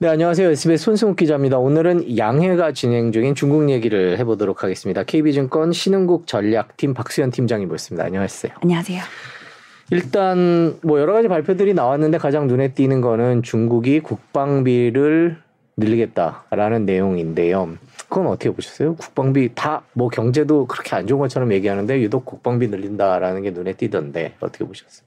네, 안녕하세요. SBS 손승욱 기자입니다. 오늘은 양해가 진행 중인 중국 얘기를 해보도록 하겠습니다. KB증권 신흥국 전략팀 박수현 팀장이 모셨습니다. 안녕하세요. 안녕하세요. 일단 뭐 여러 가지 발표들이 나왔는데 가장 눈에 띄는 거는 중국이 국방비를 늘리겠다라는 내용인데요. 그건 어떻게 보셨어요? 국방비 다 뭐 경제도 그렇게 안 좋은 것처럼 얘기하는데 유독 국방비 늘린다라는 게 눈에 띄던데 어떻게 보셨어요?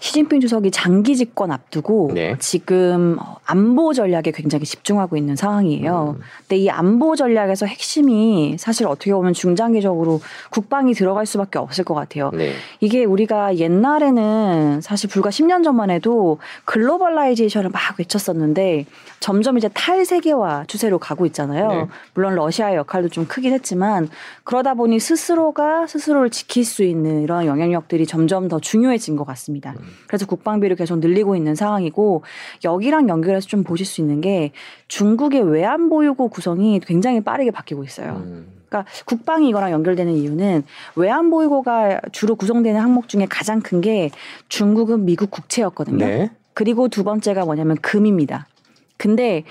시진핑 주석이 장기 집권 앞두고 네. 지금 안보 전략에 굉장히 집중하고 있는 상황이에요. 음. 근데 이 안보 전략에서 핵심이 사실 어떻게 보면 중장기적으로 국방이 들어갈 수밖에 없을 것 같아요. 네. 이게 우리가 옛날에는 사실 불과 10년 전만 해도 글로벌라이제이션을 막 외쳤었는데 점점 이제 탈세계화 추세로 가고 있잖아요. 네. 물론 러시아의 역할도 좀 크긴 했지만 그러다 보니 스스로가 스스로를 지킬 수 있는 이런 영향력들이 점점 더 중요해진 것 같습니다. 음. 그래서 국방비를 계속 늘리고 있는 상황이고 여기랑 연결해서 좀 보실 수 있는 게 중국의 외환 보유고 구성이 굉장히 빠르게 바뀌고 있어요. 음. 그러니까 국방이 이거랑 연결되는 이유는 외환 보유고가 주로 구성되는 항목 중에 가장 큰 게 중국은 미국 국채였거든요. 네. 그리고 두 번째가 뭐냐면 금입니다. 근데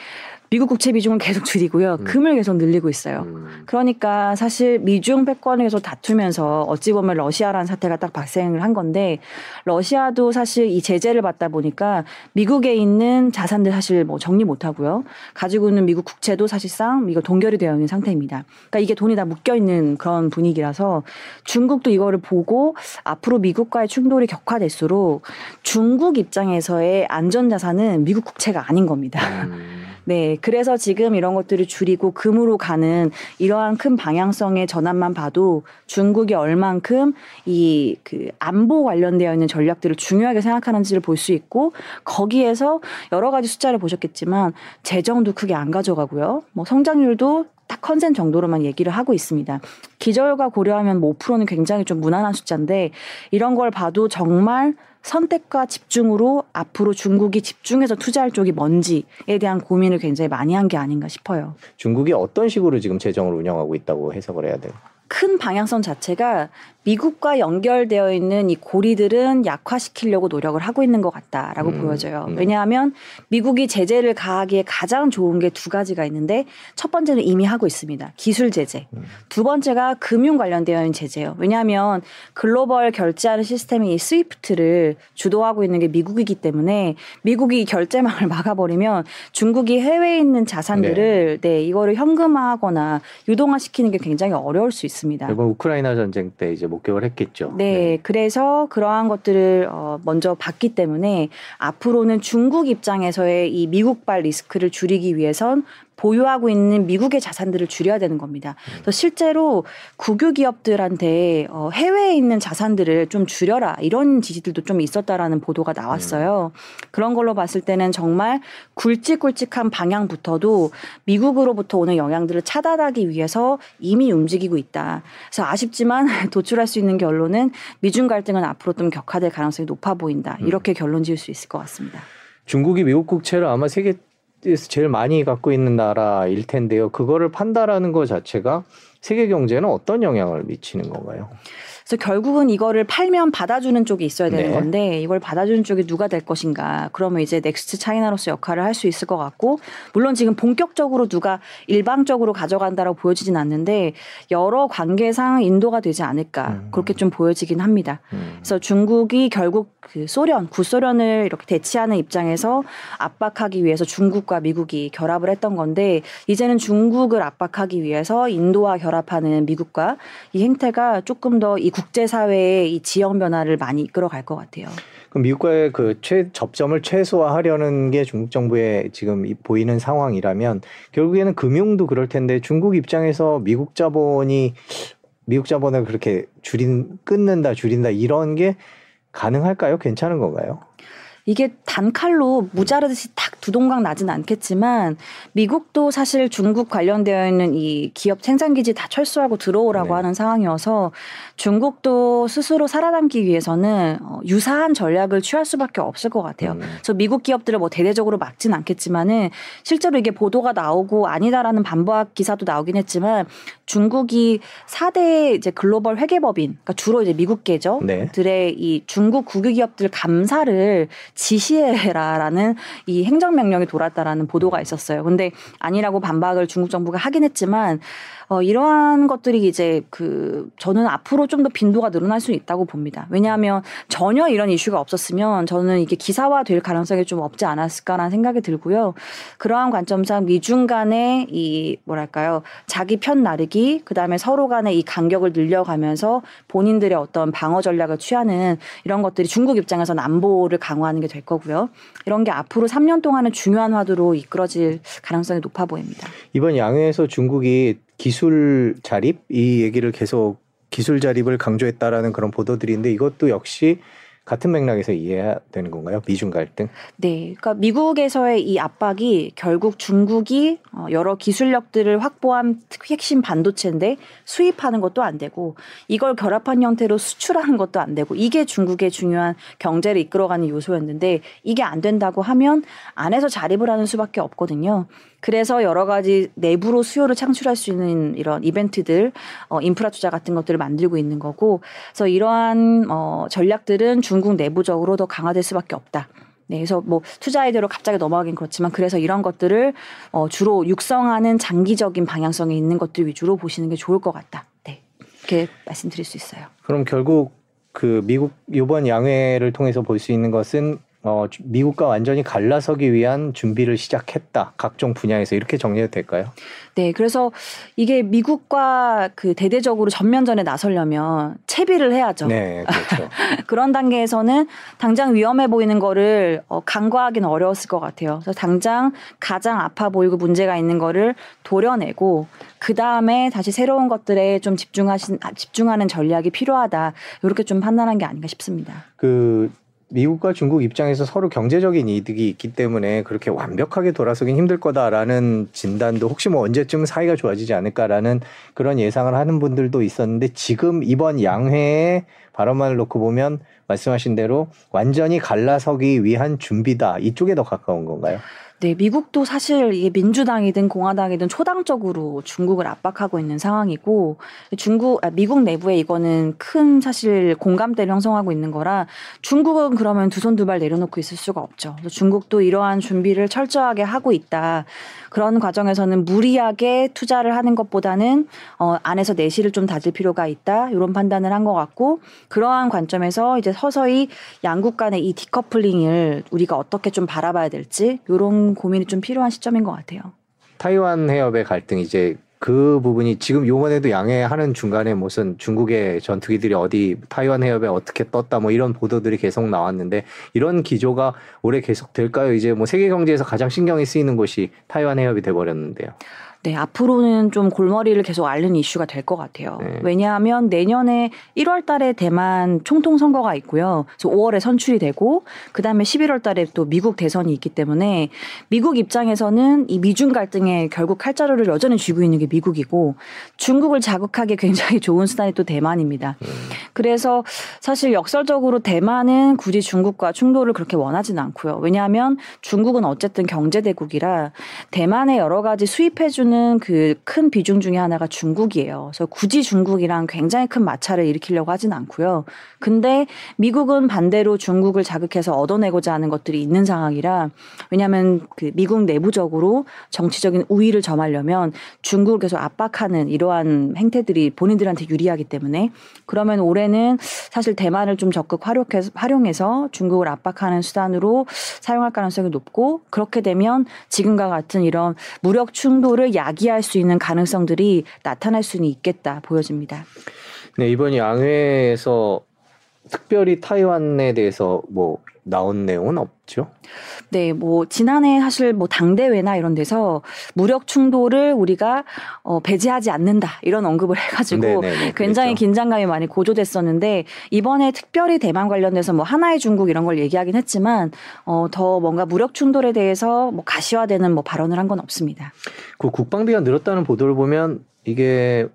미국 국채 비중을 계속 줄이고요. 음. 금을 계속 늘리고 있어요. 음. 그러니까 사실 미중 패권을 계속 다투면서 어찌 보면 러시아라는 사태가 딱 발생을 한 건데 러시아도 사실 이 제재를 받다 보니까 미국에 있는 자산들 사실 뭐 정리 못 하고요. 가지고 있는 미국 국채도 사실상 이거 동결이 되어 있는 상태입니다. 그러니까 이게 돈이 다 묶여 있는 그런 분위기라서 중국도 이거를 보고 앞으로 미국과의 충돌이 격화될수록 중국 입장에서의 안전 자산은 미국 국채가 아닌 겁니다. 음. 네. 그래서 지금 이런 것들을 줄이고 금으로 가는 이러한 큰 방향성의 전환만 봐도 중국이 얼만큼 이 그 안보 관련되어 있는 전략들을 중요하게 생각하는지를 볼 수 있고 거기에서 여러 가지 숫자를 보셨겠지만 재정도 크게 안 가져가고요. 뭐 성장률도 딱 컨센 정도로만 얘기를 하고 있습니다. 기저효과 고려하면 뭐 5%는 굉장히 좀 무난한 숫자인데 이런 걸 봐도 정말 선택과 집중으로 앞으로 중국이 집중해서 투자할 쪽이 뭔지에 대한 고민을 굉장히 많이 한 게 아닌가 싶어요. 중국이 어떤 식으로 지금 재정을 운영하고 있다고 해석을 해야 돼요? 큰 방향성 자체가 미국과 연결되어 있는 이 고리들은 약화시키려고 노력을 하고 있는 것 같다라고 음, 보여져요. 음. 왜냐하면 미국이 제재를 가하기에 가장 좋은 게 두 가지가 있는데 첫 번째는 이미 하고 있습니다. 기술 제재. 음. 두 번째가 금융 관련되어 있는 제재예요. 왜냐하면 글로벌 결제하는 시스템인 이 스위프트를 주도하고 있는 게 미국이기 때문에 미국이 결제망을 막아버리면 중국이 해외에 있는 자산들을 네, 네 이거를 현금화하거나 유동화시키는 게 굉장히 어려울 수 있습니다. 이번 우크라이나 전쟁 때 이제 목격을 했겠죠. 네, 네. 그래서 그러한 것들을 어, 먼저 봤기 때문에 앞으로는 중국 입장에서의 이 미국발 리스크를 줄이기 위해선 보유하고 있는 미국의 자산들을 줄여야 되는 겁니다. 그래서 실제로 국유 기업들한테 어, 해외에 있는 자산들을 좀 줄여라 이런 지지들도 좀 있었다라는 보도가 나왔어요. 그런 걸로 봤을 때는 정말 굵직굵직한 방향부터도 미국으로부터 오는 영향들을 차단하기 위해서 이미 움직이고 있다. 그래서 아쉽지만 도출할 수 있는 결론은 미중 갈등은 앞으로 좀 격화될 가능성이 높아 보인다. 이렇게 결론 지을 수 있을 것 같습니다. 중국이 미국 국채를 아마 세계 제일 많이 갖고 있는 나라일 텐데요. 그거를 판다라는 것 자체가 세계 경제는 어떤 영향을 미치는 건가요? 그래서 결국은 이거를 팔면 받아주는 쪽이 있어야 되는 네. 건데 이걸 받아주는 쪽이 누가 될 것인가. 그러면 이제 Next China로서 역할을 할 수 있을 것 같고 물론 지금 본격적으로 누가 일방적으로 가져간다라고 보여지진 않는데 여러 관계상 인도가 되지 않을까 음. 그렇게 좀 보여지긴 합니다. 음. 그래서 중국이 결국 그 소련, 구소련을 이렇게 대치하는 입장에서 압박하기 위해서 중국과 미국이 결합을 했던 건데 이제는 중국을 압박하기 위해서 인도와 결합하는 미국과 이 행태가 조금 더 이 국제사회의 이 지형 변화를 많이 이끌어갈 것 같아요. 그럼 미국과의 그 최, 접점을 최소화하려는 게 중국 정부의 지금 보이는 상황이라면 결국에는 금융도 그럴 텐데 중국 입장에서 미국 자본이 미국 자본을 그렇게 줄인 끊는다 줄인다 이런 게 가능할까요? 괜찮은 건가요? 이게 단칼로 무자르듯이 탁 두동강 나진 않겠지만 미국도 사실 중국 관련되어 있는 이 기업 생산 기지 다 철수하고 들어오라고 네. 하는 상황이어서 중국도 스스로 살아남기 위해서는 어, 유사한 전략을 취할 수밖에 없을 것 같아요. 음. 그래서 미국 기업들을 뭐 대대적으로 막진 않겠지만은 실제로 이게 보도가 나오고 아니다라는 반박 기사도 나오긴 했지만 중국이 4대 이제 글로벌 회계법인 그러니까 주로 이제 미국계죠. 네. 들의 이 중국 국유 기업들 감사를 지시해라라는 이 행정명령이 돌았다라는 보도가 있었어요. 근데 아니라고 반박을 중국 정부가 하긴 했지만 어, 이러한 것들이 이제 그 저는 앞으로 좀 더 빈도가 늘어날 수 있다고 봅니다. 왜냐하면 전혀 이런 이슈가 없었으면 저는 이게 기사화 될 가능성이 좀 없지 않았을까라는 생각이 들고요. 그러한 관점상 미중 간의 이 뭐랄까요 자기 편 나르기 그다음에 서로 간의 이 간격을 늘려가면서 본인들의 어떤 방어 전략을 취하는 이런 것들이 중국 입장에서는 안보를 강화하는 게 될 거고요. 이런 게 앞으로 3년 동안은 중요한 화두로 이끌어질 가능성이 높아 보입니다. 이번 양회에서 중국이 기술 자립 이 얘기를 계속 기술 자립을 강조했다라는 그런 보도들인데 이것도 역시 같은 맥락에서 이해해야 되는 건가요? 미중 갈등? 네. 그러니까 미국에서의 이 압박이 결국 중국이 어, 여러 기술력들을 확보한 핵심 반도체인데 수입하는 것도 안 되고 이걸 결합한 형태로 수출하는 것도 안 되고 이게 중국의 중요한 경제를 이끌어가는 요소였는데 이게 안 된다고 하면 안에서 자립을 하는 수밖에 없거든요. 그래서 여러 가지 내부로 수요를 창출할 수 있는 이런 이벤트들, 어, 인프라 투자 같은 것들을 만들고 있는 거고, 그래서 이러한 어, 전략들은 중국 내부적으로 더 강화될 수밖에 없다. 네, 그래서 뭐 투자 아이디어로 갑자기 넘어가긴 그렇지만 그래서 이런 것들을 어, 주로 육성하는 장기적인 방향성이 있는 것들 위주로 보시는 게 좋을 것 같다. 네, 이렇게 말씀드릴 수 있어요. 그럼 결국 그 미국 이번 양회를 통해서 볼 수 있는 것은 어, 미국과 완전히 갈라서기 위한 준비를 시작했다. 각종 분야에서 이렇게 정리해도 될까요? 네, 그래서 이게 미국과 그 대대적으로 전면전에 나서려면 채비를 해야죠. 네, 그렇죠. 그런 단계에서는 당장 위험해 보이는 거를 어, 간과하기는 어려웠을 것 같아요. 그래서 당장 가장 아파 보이고 문제가 있는 거를 도려내고 그 다음에 다시 새로운 것들에 좀 집중하신 아, 집중하는 전략이 필요하다. 이렇게 좀 판단한 게 아닌가 싶습니다. 그 미국과 중국 입장에서 서로 경제적인 이득이 있기 때문에 그렇게 완벽하게 돌아서긴 힘들 거다라는 진단도 혹시 뭐 언제쯤 사이가 좋아지지 않을까라는 그런 예상을 하는 분들도 있었는데 지금 이번 양회의 발언만을 놓고 보면 말씀하신 대로 완전히 갈라서기 위한 준비다 이쪽에 더 가까운 건가요? 네, 미국도 사실 이게 민주당이든 공화당이든 초당적으로 중국을 압박하고 있는 상황이고 중국 아, 미국 내부에 이거는 큰 사실 공감대를 형성하고 있는 거라 중국은 그러면 두 손 두 발 내려놓고 있을 수가 없죠. 중국도 이러한 준비를 철저하게 하고 있다. 그런 과정에서는 무리하게 투자를 하는 것보다는 어, 안에서 내실을 좀 다질 필요가 있다. 이런 판단을 한 것 같고 그러한 관점에서 이제 서서히 양국 간의 이 디커플링을 우리가 어떻게 좀 바라봐야 될지 이런 고민이 좀 필요한 시점인 것 같아요. 타이완 해협의 갈등 이제 그 부분이 지금 요번에도 양해하는 중간에 무슨 중국의 전투기들이 어디 타이완 해협에 어떻게 떴다 뭐 이런 보도들이 계속 나왔는데 이런 기조가 올해 계속 될까요? 이제 뭐 세계 경제에서 가장 신경이 쓰이는 곳이 타이완 해협이 돼 버렸는데요. 네, 앞으로는 좀 골머리를 계속 앓는 이슈가 될 것 같아요. 네. 왜냐하면 내년에 1월 달에 대만 총통 선거가 있고요. 그래서 5월에 선출이 되고 그다음에 11월 달에 또 미국 대선이 있기 때문에 미국 입장에서는 이 미중 갈등에 결국 칼자루를 여전히 쥐고 있는 게 미국이고 중국을 자극하기 굉장히 좋은 수단이 또 대만입니다. 음. 그래서 사실 역설적으로 대만은 굳이 중국과 충돌을 그렇게 원하지는 않고요. 왜냐하면 중국은 어쨌든 경제 대국이라 대만의 여러 가지 수입해 주는 하는 그 큰 비중 중에 하나가 중국이에요. 그래서 굳이 중국이랑 굉장히 큰 마찰을 일으키려고 하진 않고요. 근데 미국은 반대로 중국을 자극해서 얻어내고자 하는 것들이 있는 상황이라 왜냐하면 그 미국 내부적으로 정치적인 우위를 점하려면 중국을 계속 압박하는 이러한 행태들이 본인들한테 유리하기 때문에 그러면 올해는 사실 대만을 좀 적극 활용해서, 활용해서 중국을 압박하는 수단으로 사용할 가능성이 높고 그렇게 되면 지금과 같은 이런 무력 충돌을 야 기할 수 있는 가능성들이 나타날 수는 있겠다 보여집니다. 네, 이번 양회에서 특별히 타이완에 대해서 뭐 나온 내용은 없죠? 네, 뭐 지난해 사실 뭐 당대회나 이런 데서 무력 충돌을 우리가 어 배제하지 않는다 이런 언급을 해가지고 네네네, 네, 네, 굉장히 그렇죠. 긴장감이 많이 고조됐었는데 이번에 특별히 대만 관련돼서 뭐 하나의 중국 이런 걸 얘기하긴 했지만 어더 뭔가 무력 충돌에 대해서 뭐 가시화되는 뭐 발언을 한 건 없습니다. 그 국방비가 늘었다는 보도를 보면 이게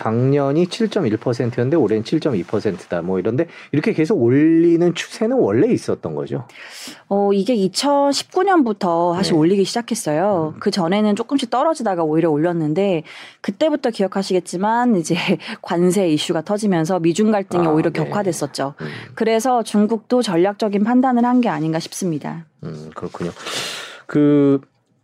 작년이 7.1%였는데 올해는 7.2%다. 뭐 이런데 이렇게 계속 올리는 추세는 원래 있었던 거죠. 어, 이게 2019년부터 다시 네. 올리기 시작했어요. 음. 그 전에는 조금씩 떨어지다가 오히려 올렸는데 그때부터 기억하시겠지만 이제 관세 이슈가 터지면서 미중 갈등이 아, 오히려 네. 격화됐었죠. 음. 그래서 중국도 전략적인 판단을 한 게 아닌가 싶습니다. 음, 그렇군요. 그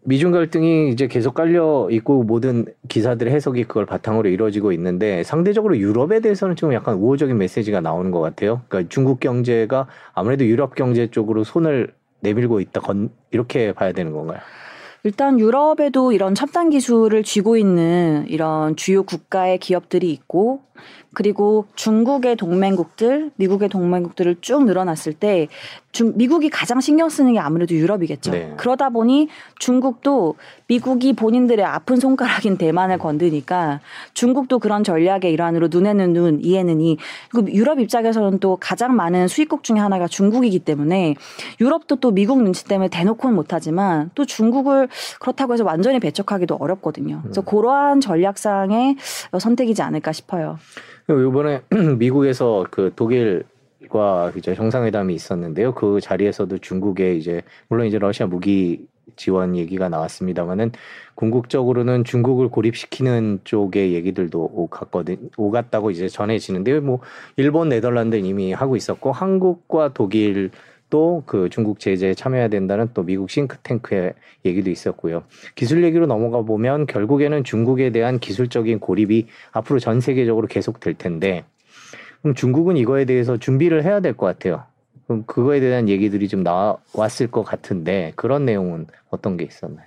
미중 갈등이 이제 계속 깔려 있고 모든 기사들의 해석이 그걸 바탕으로 이루어지고 있는데 상대적으로 유럽에 대해서는 좀 약간 우호적인 메시지가 나오는 것 같아요. 그러니까 중국 경제가 아무래도 유럽 경제 쪽으로 손을 내밀고 있다 건 이렇게 봐야 되는 건가요? 일단 유럽에도 이런 첨단 기술을 쥐고 있는 이런 주요 국가의 기업들이 있고 그리고 중국의 동맹국들, 미국의 동맹국들을 쭉 늘어났을 때 중, 미국이 가장 신경 쓰는 게 아무래도 유럽이겠죠. 네. 그러다 보니 중국도 미국이 본인들의 아픈 손가락인 대만을 건드니까 중국도 그런 전략의 일환으로 눈에는 눈, 이에는 이. 그 유럽 입장에서는 또 가장 많은 수입국 중에 하나가 중국이기 때문에 유럽도 또 미국 눈치 때문에 대놓고는 못하지만 또 중국을 그렇다고 해서 완전히 배척하기도 어렵거든요. 그래서 음. 그러한 전략상의 선택이지 않을까 싶어요. 이번에 미국에서 그 독일 과 이제 정상회담이 있었는데요. 그 자리에서도 중국의 이제 물론 이제 러시아 무기 지원 얘기가 나왔습니다만은 궁극적으로는 중국을 고립시키는 쪽의 얘기들도 오갔거든 오갔다고 이제 전해지는데요. 뭐 일본, 네덜란드 이미 하고 있었고 한국과 독일 또 그 중국 제재에 참여해야 된다는 또 미국 싱크탱크의 얘기도 있었고요. 기술 얘기로 넘어가 보면 결국에는 중국에 대한 기술적인 고립이 앞으로 전 세계적으로 계속 될 텐데 그럼 중국은 이거에 대해서 준비를 해야 될 것 같아요. 그럼 그거에 대한 얘기들이 좀 나왔을 것 같은데 그런 내용은 어떤 게 있었나요?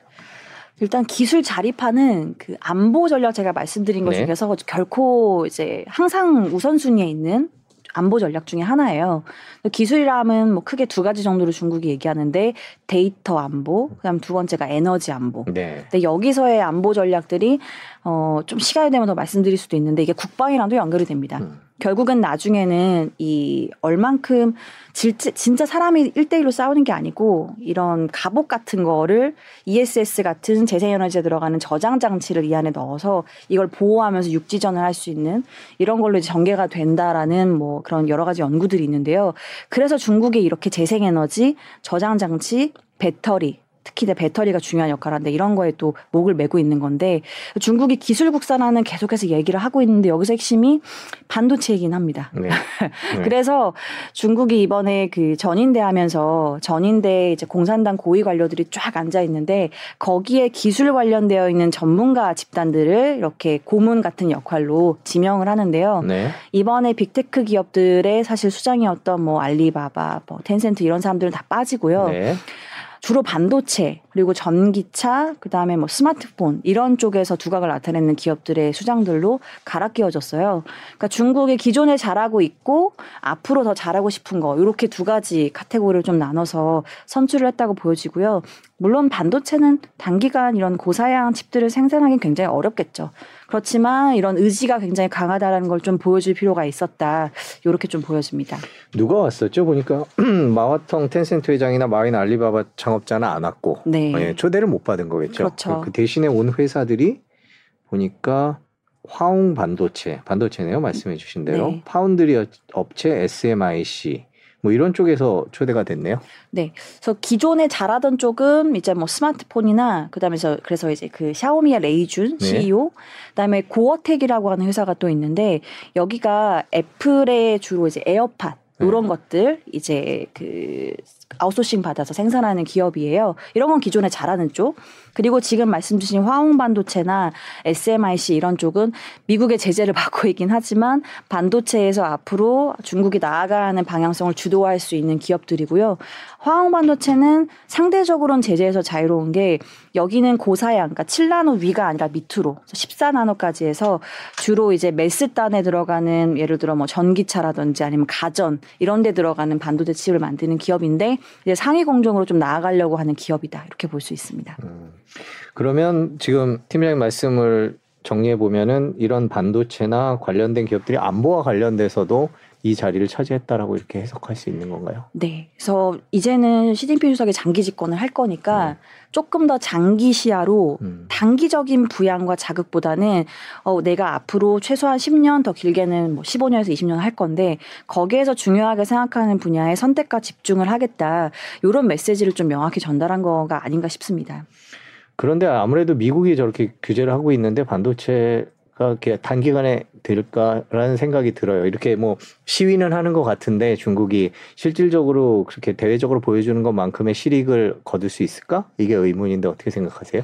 일단 기술 자립하는 그 안보 전략 제가 말씀드린 것 네. 중에서 결코 이제 항상 우선순위에 있는 안보 전략 중에 하나예요. 기술이라면 뭐 크게 두 가지 정도로 중국이 얘기하는데 데이터 안보, 그다음 두 번째가 에너지 안보. 네. 근데 여기서의 안보 전략들이 어좀 시간이 되면 더 말씀드릴 수도 있는데 이게 국방이랑도 연결이 됩니다. 음. 결국은 나중에는 이 얼만큼 질지, 진짜 사람이 1대1로 싸우는 게 아니고 이런 갑옷 같은 거를 ESS 같은 재생에너지에 들어가는 저장 장치를 이 안에 넣어서 이걸 보호하면서 육지전을 할 수 있는 이런 걸로 이제 전개가 된다라는 뭐 그런 여러 가지 연구들이 있는데요. 그래서 중국이 이렇게 재생에너지, 저장 장치, 배터리 특히 내 배터리가 중요한 역할을 하는데 이런 거에 또 목을 메고 있는 건데 중국이 기술 국산화는 계속해서 얘기를 하고 있는데 여기서 핵심이 반도체이긴 합니다. 네. 네. 그래서 중국이 이번에 그 전인대 하면서 전인대 이제 공산당 고위 관료들이 쫙 앉아 있는데 거기에 기술 관련되어 있는 전문가 집단들을 이렇게 고문 같은 역할로 지명을 하는데요. 네. 이번에 빅테크 기업들의 사실 수장이었던 뭐 알리바바, 뭐 텐센트 이런 사람들은 다 빠지고요. 네. 주로 반도체 그리고 전기차 그다음에 뭐 스마트폰 이런 쪽에서 두각을 나타내는 기업들의 수장들로 갈아 끼워졌어요. 그러니까 중국이 기존에 잘하고 있고 앞으로 더 잘하고 싶은 거 이렇게 두 가지 카테고리를 좀 나눠서 선출을 했다고 보여지고요. 물론 반도체는 단기간 이런 고사양 칩들을 생산하기 굉장히 어렵겠죠. 그렇지만 이런 의지가 굉장히 강하다라는 걸 좀 보여줄 필요가 있었다. 이렇게 좀 보여집니다. 누가 왔었죠? 보니까 마화텅 텐센트 회장이나 마인 알리바바 창업자는 안 왔고 네. 네, 초대를 못 받은 거겠죠. 그렇죠. 그 대신에 온 회사들이 보니까 화웅 반도체, 반도체네요. 말씀해 주신 대로. 네. 파운드리 업체 SMIC, 뭐 이런 쪽에서 초대가 됐네요. 네. 그래서 기존에 잘하던 쪽은 이제 뭐 스마트폰이나 그다음에서 그래서 이제 그 샤오미의 레이준 네. CEO 그다음에 고어텍이라고 하는 회사가 또 있는데 여기가 애플의 주로 이제 에어팟 이런 네. 것들 이제 그 아웃소싱 받아서 생산하는 기업이에요. 이런 건 기존에 잘하는 쪽. 그리고 지금 말씀 주신 화홍 반도체나 SMIC 이런 쪽은 미국의 제재를 받고 있긴 하지만 반도체에서 앞으로 중국이 나아가는 방향성을 주도할 수 있는 기업들이고요. 화홍 반도체는 상대적으로는 제재에서 자유로운 게 여기는 고사양, 그러니까 7나노 위가 아니라 밑으로 14나노까지 해서 주로 이제 메스단에 들어가는 예를 들어 뭐 전기차라든지 아니면 가전 이런 데 들어가는 반도체 칩을 만드는 기업인데 이제 상위 공정으로 좀 나아가려고 하는 기업이다 이렇게 볼 수 있습니다. 음, 그러면 지금 팀장님 말씀을 정리해 보면은 이런 반도체나 관련된 기업들이 안보와 관련돼서도 이 자리를 차지했다라고 이렇게 해석할 수 있는 건가요? 네. 그래서 이제는 시진핑 주석이 장기 집권을 할 거니까 음. 조금 더 장기 시야로 음. 단기적인 부양과 자극보다는 어, 내가 앞으로 최소한 10년 더 길게는 뭐 15년에서 20년 할 건데 거기에서 중요하게 생각하는 분야에 선택과 집중을 하겠다. 이런 메시지를 좀 명확히 전달한 거가 아닌가 싶습니다. 그런데 아무래도 미국이 저렇게 규제를 하고 있는데 반도체 이렇게 단기간에 될까라는 생각이 들어요. 이렇게 뭐 시위는 하는 것 같은데 중국이 실질적으로 그렇게 대외적으로 보여주는 것만큼의 실익을 거둘 수 있을까? 이게 의문인데 어떻게 생각하세요?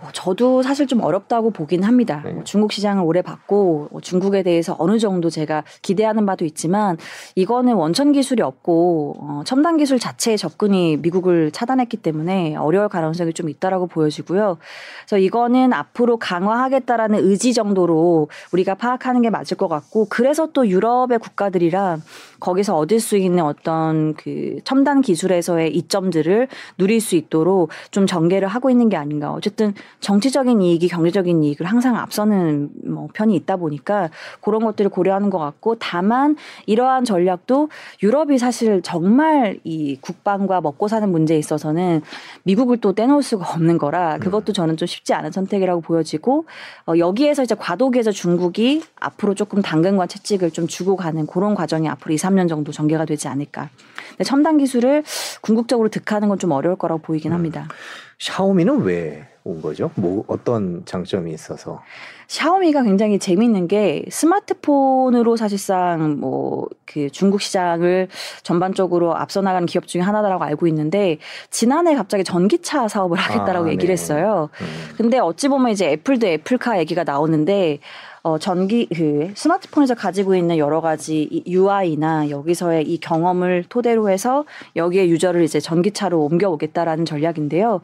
어, 저도 사실 좀 어렵다고 보긴 합니다. 네. 뭐 중국 시장을 오래 봤고 뭐 중국에 대해서 어느 정도 제가 기대하는 바도 있지만 이거는 원천 기술이 없고 어, 첨단 기술 자체의 접근이 미국을 차단했기 때문에 어려울 가능성이 좀 있다라고 보여지고요. 그래서 이거는 앞으로 강화하겠다라는 의지 정도로 우리가 파악하는 게 맞을 것 같고 그래서 또 유럽의 국가들이랑 거기서 얻을 수 있는 어떤 그 첨단 기술에서의 이점들을 누릴 수 있도록 좀 전개를 하고 있는 게 아닌가. 어쨌든 정치적인 이익이 경제적인 이익을 항상 앞서는 뭐 편이 있다 보니까 그런 것들을 고려하는 것 같고 다만 이러한 전략도 유럽이 사실 정말 이 국방과 먹고 사는 문제에 있어서는 미국을 또 떼놓을 수가 없는 거라 그것도 저는 좀 쉽지 않은 선택이라고 보여지고 어, 여기에서 이제 과도기에서 중국이 앞으로 조금 당근과 채찍을 좀 주고 가는 그런 과정이 앞으로 2, 3년 정도 전개가 되지 않을까. 근데 첨단 기술을 궁극적으로 득하는 건 좀 어려울 거라고 보이긴 음. 합니다. 샤오미는 왜 온 거죠? 뭐 어떤 장점이 있어서? 샤오미가 굉장히 재미있는 게 스마트폰으로 사실상 뭐 그 중국 시장을 전반적으로 앞서 나가는 기업 중에 하나다라고 알고 있는데 지난해 갑자기 전기차 사업을 하겠다라고 아, 얘기를 네. 했어요. 음. 근데 어찌 보면 이제 애플도 애플카 얘기가 나오는데 어, 전기 그 스마트폰에서 가지고 있는 여러 가지 UI나 여기서의 이 경험을 토대로 해서 여기에 유저를 이제 전기차로 옮겨오겠다라는 전략인데요.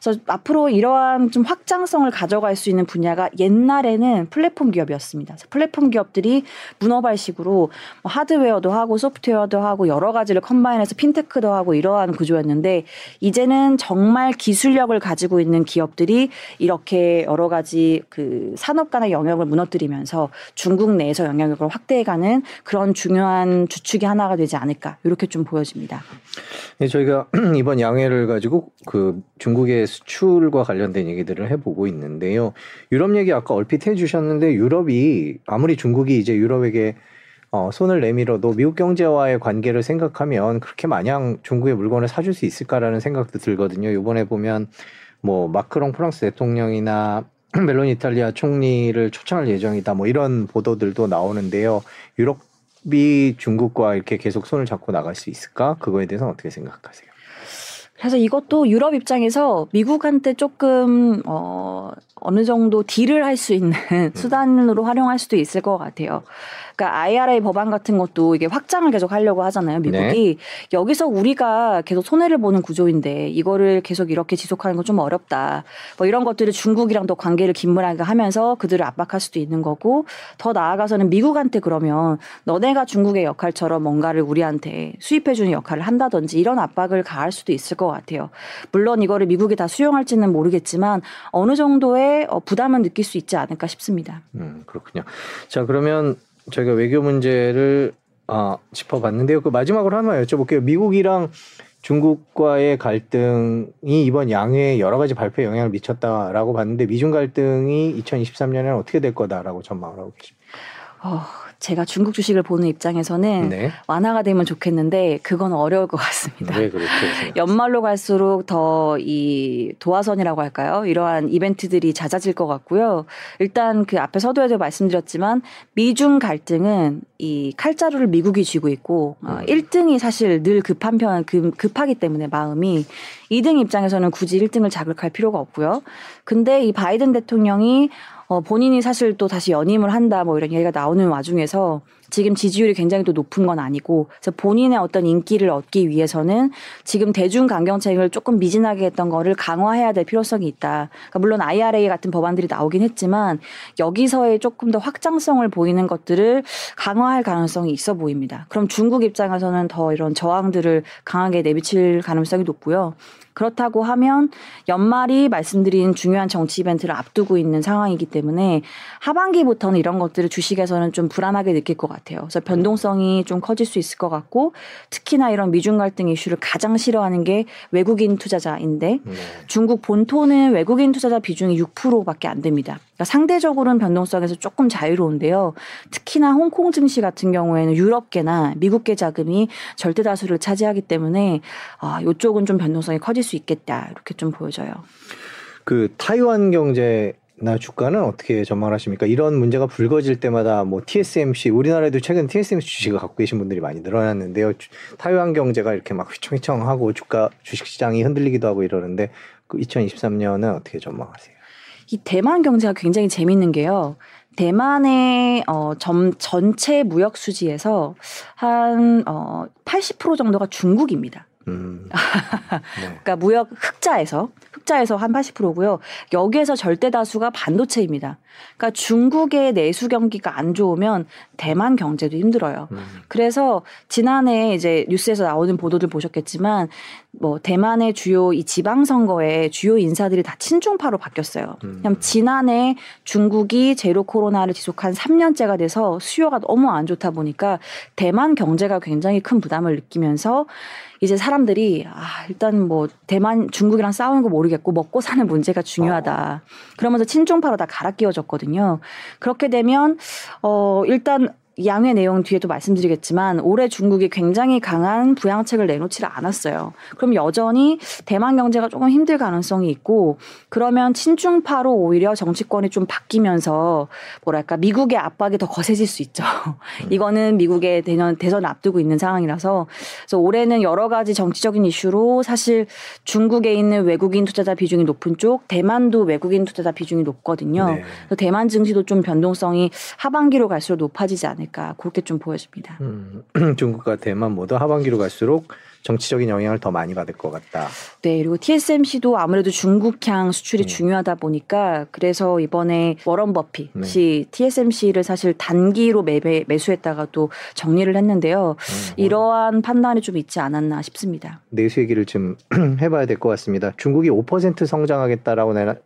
그래서 앞으로 이러한 좀 확장성을 가져갈 수 있는 분야가 옛날에는 플랫폼 기업이었습니다. 플랫폼 기업들이 문어발식으로 뭐 하드웨어도 하고 소프트웨어도 하고 여러 가지를 컴바인해서 핀테크도 하고 이러한 구조였는데 이제는 정말 기술력을 가지고 있는 기업들이 이렇게 여러 가지 그 산업 간의 영역을 무너뜨 무너뜨리면서 중국 내에서 영향력을 확대해가는 그런 중요한 주축이 하나가 되지 않을까 이렇게 좀 보여집니다. 네, 저희가 이번 양해를 가지고 그 중국의 수출과 관련된 얘기들을 해보고 있는데요. 유럽 얘기 아까 얼핏 해주셨는데 유럽이 아무리 중국이 이제 유럽에게 어, 손을 내밀어도 미국 경제와의 관계를 생각하면 그렇게 마냥 중국의 물건을 사줄 수 있을까라는 생각도 들거든요. 이번에 보면 뭐 마크롱 프랑스 대통령이나 멜론 이탈리아 총리를 초청할 예정이다. 뭐 이런 보도들도 나오는데요. 유럽이 중국과 이렇게 계속 손을 잡고 나갈 수 있을까? 그거에 대해서는 어떻게 생각하세요? 그래서 이것도 유럽 입장에서 미국한테 조금 어 어느 정도 딜을 할 수 있는 음. 수단으로 활용할 수도 있을 것 같아요. 그러니까 IRA 법안 같은 것도 이게 확장을 계속 하려고 하잖아요. 미국이 네. 여기서 우리가 계속 손해를 보는 구조인데 이거를 계속 이렇게 지속하는 건 좀 어렵다. 뭐 이런 것들을 중국이랑 더 관계를 긴밀하게 하면서 그들을 압박할 수도 있는 거고 더 나아가서는 미국한테 그러면 너네가 중국의 역할처럼 뭔가를 우리한테 수입해주는 역할을 한다든지 이런 압박을 가할 수도 있을 것 같아요. 물론 이거를 미국이 다 수용할지는 모르겠지만 어느 정도의 어, 부담은 느낄 수 있지 않을까 싶습니다. 음 그렇군요. 자 그러면 저희가 외교 문제를 아, 짚어봤는데요. 그 마지막으로 하나만 여쭤볼게요. 미국이랑 중국과의 갈등이 이번 양회에 여러 가지 발표에 영향을 미쳤다라고 봤는데 미중 갈등이 2023년에는 어떻게 될 거다라고 전망을 하고 계십니까? 어, 제가 중국 주식을 보는 입장에서는 네. 완화가 되면 좋겠는데 그건 어려울 것 같습니다. 왜 그렇게 연말로 갈수록 더 이 도화선이라고 할까요? 이러한 이벤트들이 잦아질 것 같고요. 일단 그 앞에 서두에도 말씀드렸지만 미중 갈등은 이 칼자루를 미국이 쥐고 있고 어, 1등이 음. 사실 늘 급한 편 급, 급하기 때문에 마음이 2등 입장에서는 굳이 1등을 자극할 필요가 없고요. 근데 이 바이든 대통령이 어, 본인이 사실 또 다시 연임을 한다 뭐 이런 얘기가 나오는 와중에서 지금 지지율이 굉장히 또 높은 건 아니고 그래서 본인의 어떤 인기를 얻기 위해서는 지금 대중 강경책을 조금 미진하게 했던 거를 강화해야 될 필요성이 있다. 그러니까 물론 IRA 같은 법안들이 나오긴 했지만 여기서의 조금 더 확장성을 보이는 것들을 강화할 가능성이 있어 보입니다. 그럼 중국 입장에서는 더 이런 저항들을 강하게 내비칠 가능성이 높고요. 그렇다고 하면 연말이 말씀드린 중요한 정치 이벤트를 앞두고 있는 상황이기 때문에 하반기부터는 이런 것들을 주식에서는 좀 불안하게 느낄 것 같아요. 같아요. 그래서 변동성이 좀 커질 수 있을 것 같고 특히나 이런 미중 갈등 이슈를 가장 싫어하는 게 외국인 투자자인데 네. 중국 본토는 외국인 투자자 비중이 6%밖에 안 됩니다. 그러니까 상대적으로는 변동성에서 조금 자유로운데요. 특히나 홍콩 증시 같은 경우에는 유럽계나 미국계 자금이 절대 다수를 차지하기 때문에 아, 이쪽은 좀 변동성이 커질 수 있겠다 이렇게 좀 보여져요. 그 타이완 경제 나 주가는 어떻게 전망하십니까? 이런 문제가 불거질 때마다 뭐 TSMC 우리나라에도 최근 TSMC 주식을 갖고 계신 분들이 많이 늘어났는데요. 타이완 경제가 이렇게 막 휘청휘청하고 주가 주식 시장이 흔들리기도 하고 이러는데 그 2023년은 어떻게 전망하세요? 이 대만 경제가 굉장히 재밌는 게요. 대만의 어, 점, 전체 무역 수지에서 한 어, 80% 정도가 중국입니다. 음. 네. 그러니까 무역 흑자에서 흑자에서 한 80%고요. 여기에서 절대 다수가 반도체입니다. 그러니까 중국의 내수 경기가 안 좋으면 대만 경제도 힘들어요. 음. 그래서 지난해 이제 뉴스에서 나오는 보도들 보셨겠지만 뭐 대만의 주요 이 지방 선거에 주요 인사들이 다 친중파로 바뀌었어요. 음. 그냥 지난해 중국이 제로 코로나를 지속한 3년째가 돼서 수요가 너무 안 좋다 보니까 대만 경제가 굉장히 큰 부담을 느끼면서 이제 사람들이 아 일단 뭐 대만 중국이랑 싸우는 거 모르겠고 먹고 사는 문제가 중요하다. 그러면서 친중파로 다 갈아 끼워졌거든요. 그렇게 되면 어 일단 양의 내용 뒤에도 말씀드리겠지만 올해 중국이 굉장히 강한 부양책을 내놓지를 않았어요. 그럼 여전히 대만 경제가 조금 힘들 가능성이 있고 그러면 친중파로 오히려 정치권이 좀 바뀌면서 뭐랄까 미국의 압박이 더 거세질 수 있죠. 음. 이거는 미국의 대선 대선 앞두고 있는 상황이라서 그래서 올해는 여러 가지 정치적인 이슈로 사실 중국에 있는 외국인 투자자 비중이 높은 쪽 대만도 외국인 투자자 비중이 높거든요. 네. 그래서 대만 증시도 좀 변동성이 하반기로 갈수록 높아지지 않을까. 않을까 그렇게 좀 보여집니다. 음, 중국과 대만 모두 하반기로 갈수록 정치적인 영향을 더 많이 받을 것 같다. 네, 그리고 TSMC도 아무래도 중국향 수출이 음. 중요하다 보니까 그래서 이번에 워런 버핏이 네. TSMC를 사실 단기로 매매, 매수했다가 또 정리를 했는데요. 음, 이러한 판단이 좀 있지 않았나 싶습니다. 내수 얘기를 좀 해봐야 될 것 같습니다. 중국이 5% 성장하겠다라고 내가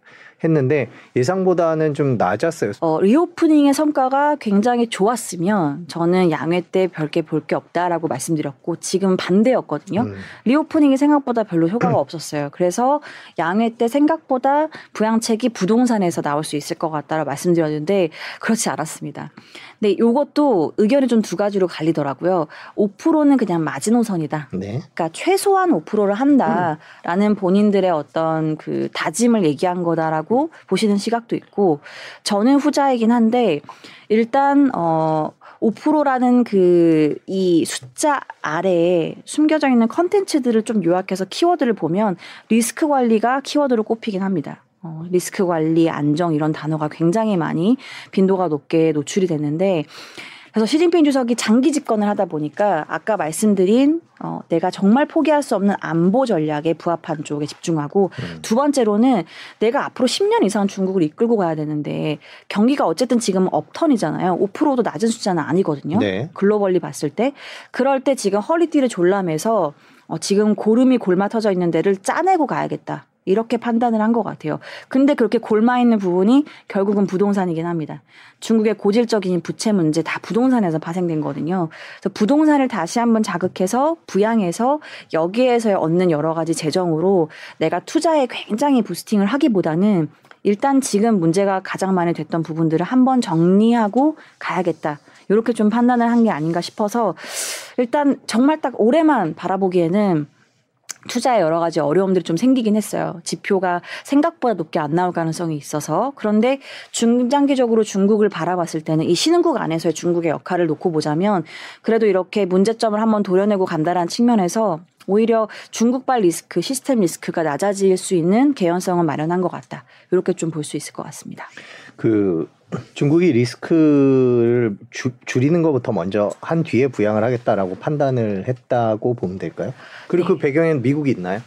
했는데 예상보다는 좀 낮았어요. 어, reopening의 성과가 굉장히 좋았으면 저는 양회 때 별게 볼 게 없다라고 말씀드렸고 지금 반대였거든요. 음. reopening이 생각보다 별로 효과가 없었어요. 그래서 양회 때 생각보다 부양책이 부동산에서 나올 수 있을 것 같다라고 말씀드렸는데 그렇지 않았습니다. 근데 이것도 의견이 좀 두 가지로 갈리더라고요. 5%는 그냥 마지노선이다. 네. 그러니까 최소한 5%를 한다라는 음. 본인들의 어떤 그 다짐을 얘기한 거다라고 보시는 시각도 있고 저는 후자이긴 한데 일단 어 5%라는 그 이 숫자 아래에 숨겨져 있는 컨텐츠들을 좀 요약해서 키워드를 보면 리스크 관리가 키워드로 꼽히긴 합니다. 어, 리스크 관리, 안정 이런 단어가 굉장히 많이 빈도가 높게 노출이 됐는데 그래서 시진핑 주석이 장기 집권을 하다 보니까 아까 말씀드린 어, 내가 정말 포기할 수 없는 안보 전략에 부합한 쪽에 집중하고 음. 두 번째로는 내가 앞으로 10년 이상 중국을 이끌고 가야 되는데 경기가 어쨌든 지금 업턴이잖아요. 5%도 낮은 숫자는 아니거든요. 네. 글로벌리 봤을 때 그럴 때 지금 허리띠를 졸라매서 어, 지금 고름이 골마 터져 있는 데를 짜내고 가야겠다. 이렇게 판단을 한 것 같아요. 근데 그렇게 골마 있는 부분이 결국은 부동산이긴 합니다. 중국의 고질적인 부채 문제 다 부동산에서 파생된 거거든요. 그래서 부동산을 다시 한번 자극해서 부양해서 여기에서 얻는 여러 가지 재정으로 내가 투자에 굉장히 부스팅을 하기보다는 일단 지금 문제가 가장 많이 됐던 부분들을 한번 정리하고 가야겠다. 이렇게 좀 판단을 한 게 아닌가 싶어서 일단 정말 딱 올해만 바라보기에는 투자에 여러 가지 어려움들이 좀 생기긴 했어요. 지표가 생각보다 높게 안 나올 가능성이 있어서. 그런데 중장기적으로 중국을 바라봤을 때는 이 신흥국 안에서의 중국의 역할을 놓고 보자면 그래도 이렇게 문제점을 한번 도려내고 간다라는 측면에서 오히려 중국발 리스크, 시스템 리스크가 낮아질 수 있는 개연성을 마련한 것 같다. 이렇게 좀 볼 수 있을 것 같습니다. 그 중국이 리스크를 주, 줄이는 것부터 먼저 한 뒤에 부양을 하겠다라고 판단을 했다고 보면 될까요? 그리고 그 네. 그 배경에는 미국이 있나요?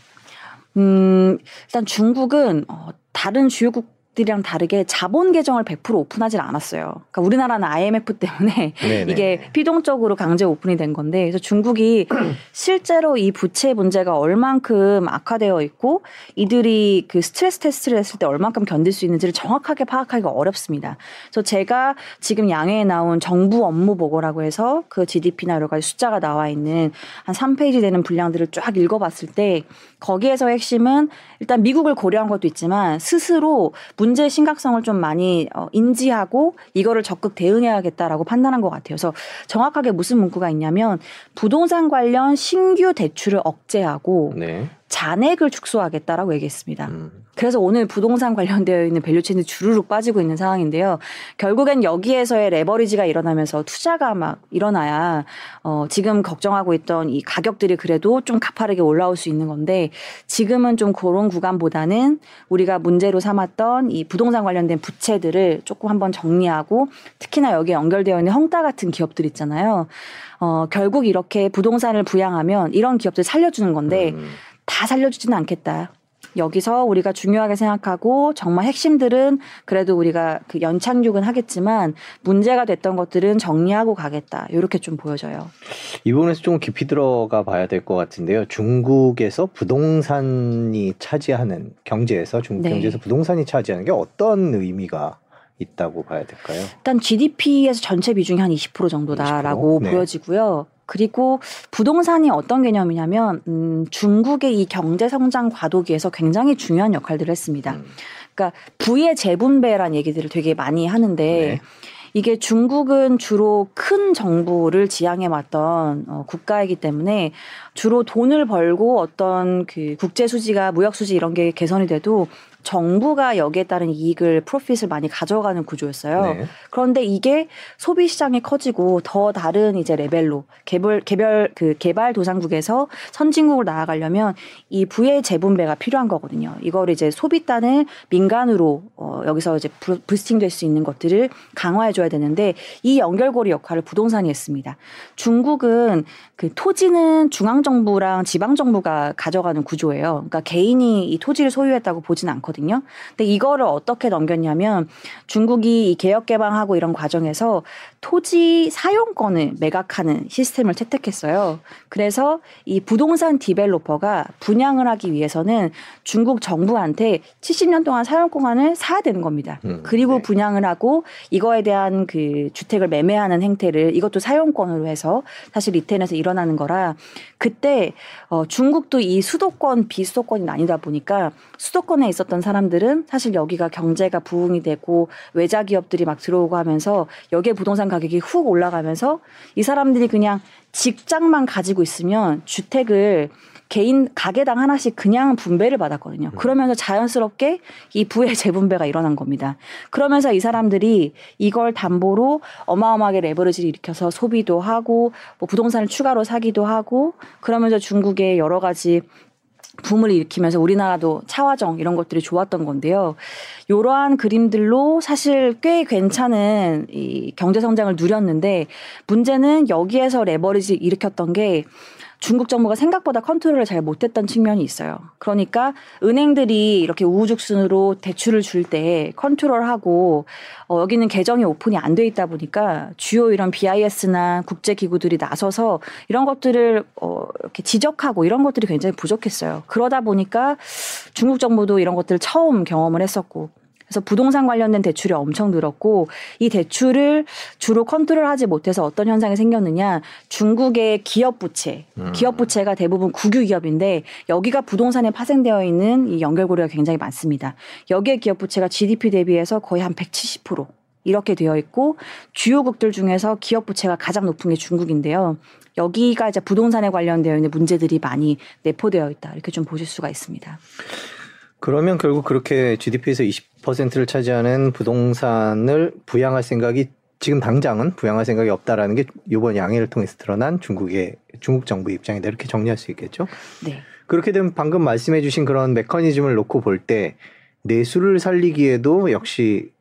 음, 일단 중국은 어, 다른 주요국 들이랑 다르게 자본 계정을 100% 오픈하지 않았어요. 그러니까 우리나라는 IMF 때문에 네네. 이게 피동적으로 강제 오픈이 된 건데 그래서 중국이 실제로 이 부채 문제가 얼만큼 악화되어 있고 이들이 그 스트레스 테스트를 했을 때 얼만큼 견딜 수 있는지를 정확하게 파악하기가 어렵습니다. 그래서 제가 지금 양해에 나온 정부 업무 보고라고 해서 그 GDP나 여러 가지 숫자가 나와 있는 한 3페이지 되는 분량들을 쫙 읽어봤을 때 거기에서 핵심은 일단 미국을 고려한 것도 있지만 스스로 문제의 심각성을 좀 많이 어, 인지하고 이거를 적극 대응해야겠다라고 판단한 것 같아요. 그래서 정확하게 무슨 문구가 있냐면 부동산 관련 신규 대출을 억제하고 네. 잔액을 축소하겠다라고 얘기했습니다. 음. 그래서 오늘 부동산 관련되어 있는 value chain이 주르륵 빠지고 있는 상황인데요. 결국엔 여기에서의 leverage가 일어나면서 투자가 막 일어나야 어 지금 걱정하고 있던 이 가격들이 그래도 좀 가파르게 올라올 수 있는 건데 지금은 좀 그런 구간보다는 우리가 문제로 삼았던 이 부동산 관련된 부채들을 조금 한번 정리하고 특히나 여기에 연결되어 있는 헝따 같은 기업들 있잖아요. 어 결국 이렇게 부동산을 부양하면 이런 기업들 살려주는 건데 음. 다 살려주지는 않겠다. 여기서 우리가 중요하게 생각하고 정말 핵심들은 그래도 우리가 그 연착륙은 하겠지만 문제가 됐던 것들은 정리하고 가겠다. 이렇게 좀 보여져요. 이 부분에서 좀 깊이 들어가 봐야 될 것 같은데요. 중국에서 부동산이 차지하는 경제에서 중국 네. 경제에서 부동산이 차지하는 게 어떤 의미가 있다고 봐야 될까요? 일단 GDP에서 전체 비중이 한 20% 정도다라고 20%? 네. 보여지고요. 그리고 부동산이 어떤 개념이냐면 음, 중국의 이 경제 성장 과도기에서 굉장히 중요한 역할들을 했습니다. 음. 그러니까 부의 재분배란 얘기들을 되게 많이 하는데 네. 이게 중국은 주로 큰 정부를 지향해 왔던 어, 국가이기 때문에 주로 돈을 벌고 어떤 그 국제 수지가 무역 수지 이런 게 개선이 돼도 정부가 여기에 따른 이익을 프로핏을 많이 가져가는 구조였어요. 네. 그런데 이게 소비 시장이 커지고 더 다른 이제 레벨로 개별 개별 그 개발 도상국에서 선진국으로 나아가려면 이 부의 재분배가 필요한 거거든요. 이걸 이제 소비단을 민간으로 어 여기서 이제 부 스팅 될 수 있는 것들을 강화해 줘야 되는데 이 연결고리 역할을 부동산이 했습니다. 중국은 그 토지는 중앙 정부랑 지방 정부가 가져가는 구조예요. 그러니까 개인이 이 토지를 소유했다고 보진 않거든요. 않거든요. 근데 이거를 어떻게 넘겼냐면 중국이 이 개혁 개방하고 이런 과정에서 토지 사용권을 매각하는 시스템을 채택했어요. 그래서 이 부동산 developer가 분양을 하기 위해서는 중국 정부한테 70년 동안 사용권을 사야 되는 겁니다. 음, 그리고 네. 분양을 하고 이거에 대한 그 주택을 매매하는 행태를 이것도 사용권으로 해서 사실 retail에서 일어나는 거라 그때 어 중국도 이 수도권 비수도권이 나뉘다 보니까 수도권에 있었던 사람들은 사실 여기가 경제가 부흥이 되고 외자 기업들이 막 들어오고 하면서 여기에 부동산 가격이 훅 올라가면서 이 사람들이 그냥 직장만 가지고 있으면 주택을 개인 가게당 하나씩 그냥 분배를 받았거든요. 음. 그러면서 자연스럽게 이 부의 재분배가 일어난 겁니다. 그러면서 이 사람들이 이걸 담보로 어마어마하게 레버리지를 일으켜서 소비도 하고 뭐 부동산을 추가로 사기도 하고 그러면서 중국의 여러 가지 붐을 일으키면서 우리나라도 차화정 이런 것들이 좋았던 건데요. 이러한 그림들로 사실 꽤 괜찮은 이 경제 성장을 누렸는데 문제는 여기에서 레버리지 일으켰던 게 중국 정부가 생각보다 컨트롤을 잘 못했던 측면이 있어요. 그러니까 은행들이 이렇게 우후죽순으로 대출을 줄 때 컨트롤하고 어, 여기는 계정이 오픈이 안 돼 있다 보니까 주요 이런 BIS나 국제 기구들이 나서서 이런 것들을 어, 이렇게 지적하고 이런 것들이 굉장히 부족했어요. 그러다 보니까 중국 정부도 이런 것들을 처음 경험을 했었고 그래서 부동산 관련된 대출이 엄청 늘었고 이 대출을 주로 컨트롤하지 못해서 어떤 현상이 생겼느냐 중국의 기업 부채, 음. 기업 부채가 대부분 국유 기업인데 여기가 부동산에 파생되어 있는 이 연결고리가 굉장히 많습니다. 여기에 기업 부채가 GDP 대비해서 거의 한 170%. 이렇게 되어 있고 주요국들 중에서 기업 부채가 가장 높은 게 중국인데요. 여기가 이제 부동산에 관련되어 있는 문제들이 많이 내포되어 있다. 이렇게 좀 보실 수가 있습니다. 그러면 결국 그렇게 GDP에서 20%를 차지하는 부동산을 부양할 생각이 지금 당장은 부양할 생각이 없다라는 게 이번 양해를 통해서 드러난 중국의 중국 정부 입장이다 이렇게 정리할 수 있겠죠. 네. 그렇게 되면 방금 말씀해주신 그런 메커니즘을 놓고 볼 때 내수를 살리기에도 역시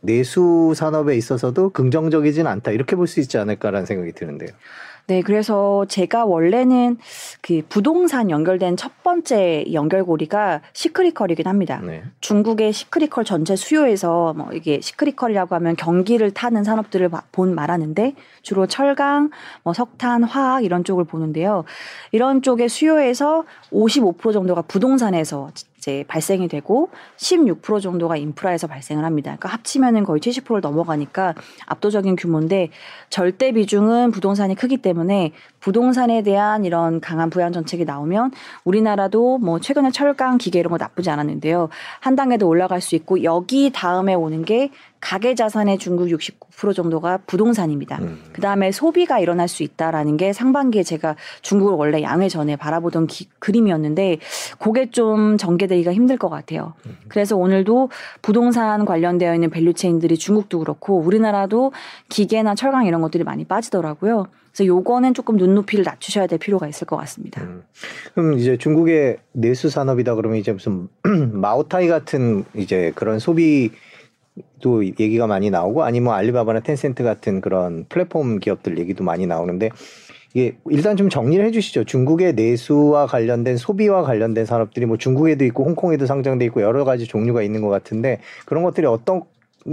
내수 산업에 있어서도 긍정적이진 않다 이렇게 볼 수 있지 않을까라는 생각이 드는데요. 네, 그래서 제가 원래는 그 부동산 연결된 첫 번째 연결고리가 시크리컬이긴 합니다. 네. 중국의 시크리컬 전체 수요에서 뭐 이게 시크리컬이라고 하면 경기를 타는 산업들을 본 말하는데 주로 철강, 뭐 석탄, 화학 이런 쪽을 보는데요. 이런 쪽의 수요에서 55% 정도가 부동산에서 이제 발생이 되고 16% 정도가 인프라에서 발생을 합니다. 그러니까 합치면은 거의 70%를 넘어가니까 압도적인 규모인데 절대 비중은 부동산이 크기 때문에 부동산에 대한 이런 강한 부양 정책이 나오면 우리나라도 뭐 최근에 철강 기계 이런 거 나쁘지 않았는데요. 한 단계 더 올라갈 수 있고 여기 다음에 오는 게 가계 자산의 중국 69% 정도가 부동산입니다. 음. 그 다음에 소비가 일어날 수 있다라는 게 상반기에 제가 중국을 원래 양회 전에 바라보던 기, 그림이었는데 그게 좀 전개되기가 힘들 것 같아요. 음. 그래서 오늘도 부동산 관련되어 있는 밸류체인들이 중국도 그렇고 우리나라도 기계나 철강 이런 것들이 많이 빠지더라고요. 그래서 요거는 조금 눈높이를 낮추셔야 될 필요가 있을 것 같습니다. 음. 그럼 이제 중국의 내수 산업이다 그러면 이제 무슨 마오타이 같은 이제 그런 소비 또 얘기가 많이 나오고 아니면 뭐 알리바바나 텐센트 같은 그런 플랫폼 기업들 얘기도 많이 나오는데 이게 일단 좀 정리를 해주시죠. 중국의 내수와 관련된 소비와 관련된 산업들이 뭐 중국에도 있고 홍콩에도 상장돼 있고 여러 가지 종류가 있는 것 같은데 그런 것들이 어떤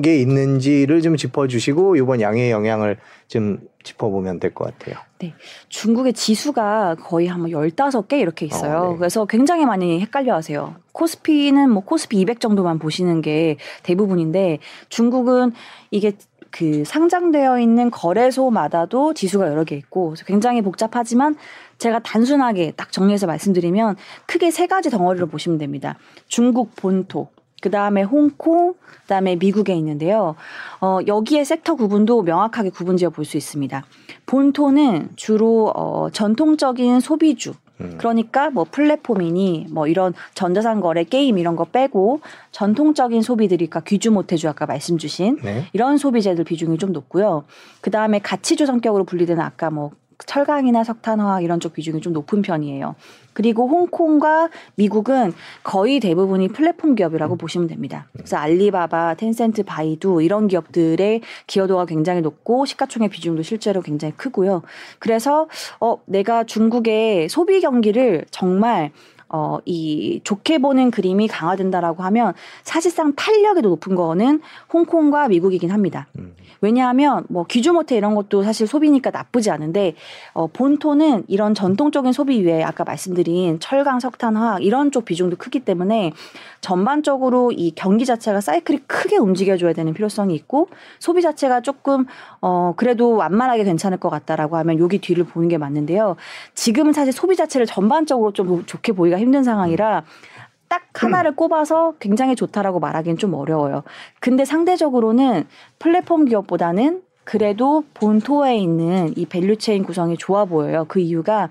게 있는지를 좀 짚어주시고 이번 양의 영향을 좀 짚어보면 될 것 같아요. 네. 중국의 지수가 거의 한 15개 이렇게 있어요. 어, 네. 그래서 굉장히 많이 헷갈려 하세요. 코스피는 뭐 코스피 200 정도만 보시는 게 대부분인데 중국은 이게 그 상장되어 있는 거래소마다도 지수가 여러 개 있고 굉장히 복잡하지만 제가 단순하게 딱 정리해서 말씀드리면 크게 세 가지 덩어리로 보시면 됩니다. 중국 본토, 그 다음에 홍콩, 그 다음에 미국에 있는데요. 어, 여기에 섹터 구분도 명확하게 구분지어 볼 수 있습니다. 본토는 주로 어, 전통적인 소비주, 음. 그러니까 뭐 플랫폼이니 뭐 이런 전자상 거래 게임 이런 거 빼고 전통적인 소비들이 그러니까 귀주 모태주 아까 말씀 주신 네. 이런 소비재들 비중이 좀 높고요. 그 다음에 가치주 성격으로 분리되는 아까 뭐 철강이나 석탄화학 이런 쪽 비중이 좀 높은 편이에요. 그리고 홍콩과 미국은 거의 대부분이 플랫폼 기업이라고 음. 보시면 됩니다. 그래서 알리바바, 텐센트, 바이두 이런 기업들의 기여도가 굉장히 높고 시가총액 비중도 실제로 굉장히 크고요. 그래서 어 내가 중국의 소비 경기를 정말 어, 이 좋게 보는 그림이 강화된다라고 하면 사실상 탄력이 더 높은 거는 홍콩과 미국이긴 합니다. 음. 왜냐하면 뭐 귀주모태 이런 것도 사실 소비니까 나쁘지 않은데 어, 본토는 이런 전통적인 소비 위에 아까 말씀드린 철강, 석탄, 화학 이런 쪽 비중도 크기 때문에 전반적으로 이 경기 자체가 사이클이 크게 움직여줘야 되는 필요성이 있고 소비 자체가 조금 어 그래도 완만하게 괜찮을 것 같다라고 하면 여기 뒤를 보는 게 맞는데요. 지금은 사실 소비 자체를 전반적으로 좀 좋게 보 기가 힘든 상황이라 딱 하나를 꼽아서 굉장히 좋다라고 말하기는 좀 어려워요. 근데 상대적으로는 플랫폼 기업보다는 그래도 본토에 있는 이 value chain 구성이 좋아 보여요. 그 이유가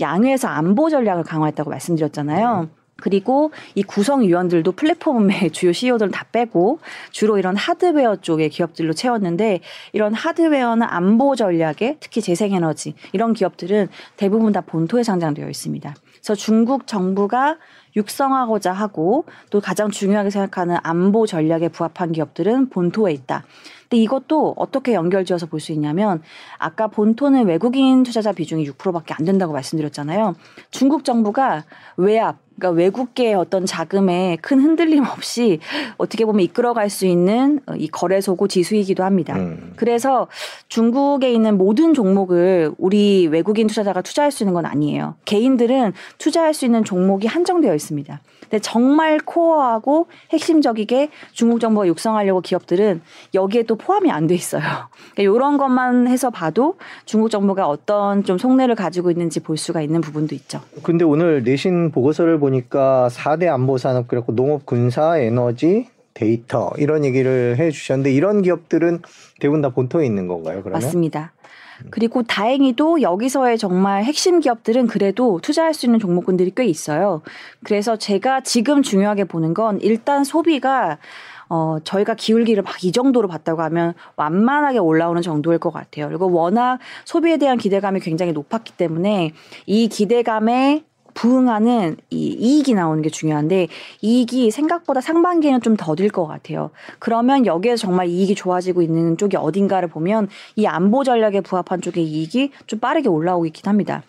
양회에서 안보 전략을 강화했다고 말씀드렸잖아요. 그리고 이 구성위원들도 플랫폼의 주요 CEO들은 다 빼고 주로 이런 하드웨어 쪽의 기업들로 채웠는데 이런 하드웨어나 안보 전략에 특히 재생에너지 이런 기업들은 대부분 다 본토에 상장되어 있습니다. 그래서 중국 정부가 육성하고자 하고 또 가장 중요하게 생각하는 안보 전략에 부합한 기업들은 본토에 있다. 근데 이것도 어떻게 연결지어서 볼 수 있냐면 아까 본토는 외국인 투자자 비중이 6%밖에 안 된다고 말씀드렸잖아요. 중국 정부가 외압 그러니까 외국계의 어떤 자금에 큰 흔들림 없이 어떻게 보면 이끌어갈 수 있는 이 거래소고 지수이기도 합니다. 음. 그래서 중국에 있는 모든 종목을 우리 외국인 투자자가 투자할 수 있는 건 아니에요. 개인들은 투자할 수 있는 종목이 한정되어 있습니다. 근데 정말 코어하고 핵심적이게 중국 정부가 육성하려고 기업들은 여기에 또 포함이 안 돼 있어요. 그러니까 이런 것만 해서 봐도 중국 정부가 어떤 좀 속내를 가지고 있는지 볼 수가 있는 부분도 있죠. 근데 오늘 내신 보고서를 보 니까 4대 안보 산업 그래고 농업, 군사, 에너지, 데이터 이런 얘기를 해 주셨는데 이런 기업들은 대부분 다 본토에 있는 건가요? 그러면? 맞습니다. 그리고 다행히도 여기서의 정말 핵심 기업들은 그래도 투자할 수 있는 종목군들이 꽤 있어요. 그래서 제가 지금 중요하게 보는 건 일단 소비가 어, 저희가 기울기를 막 이 정도로 봤다고 하면 완만하게 올라오는 정도일 것 같아요. 그리고 워낙 소비에 대한 기대감이 굉장히 높았기 때문에 이 기대감에 부응하는 이 이익이 나오는 게 중요한데 이익이 생각보다 상반기에는 좀 더딜 것 같아요. 그러면 여기에서 정말 이익이 좋아지고 있는 쪽이 어딘가를 보면 이 안보 전략에 부합한 쪽의 이익이 좀 빠르게 올라오고 있긴 합니다.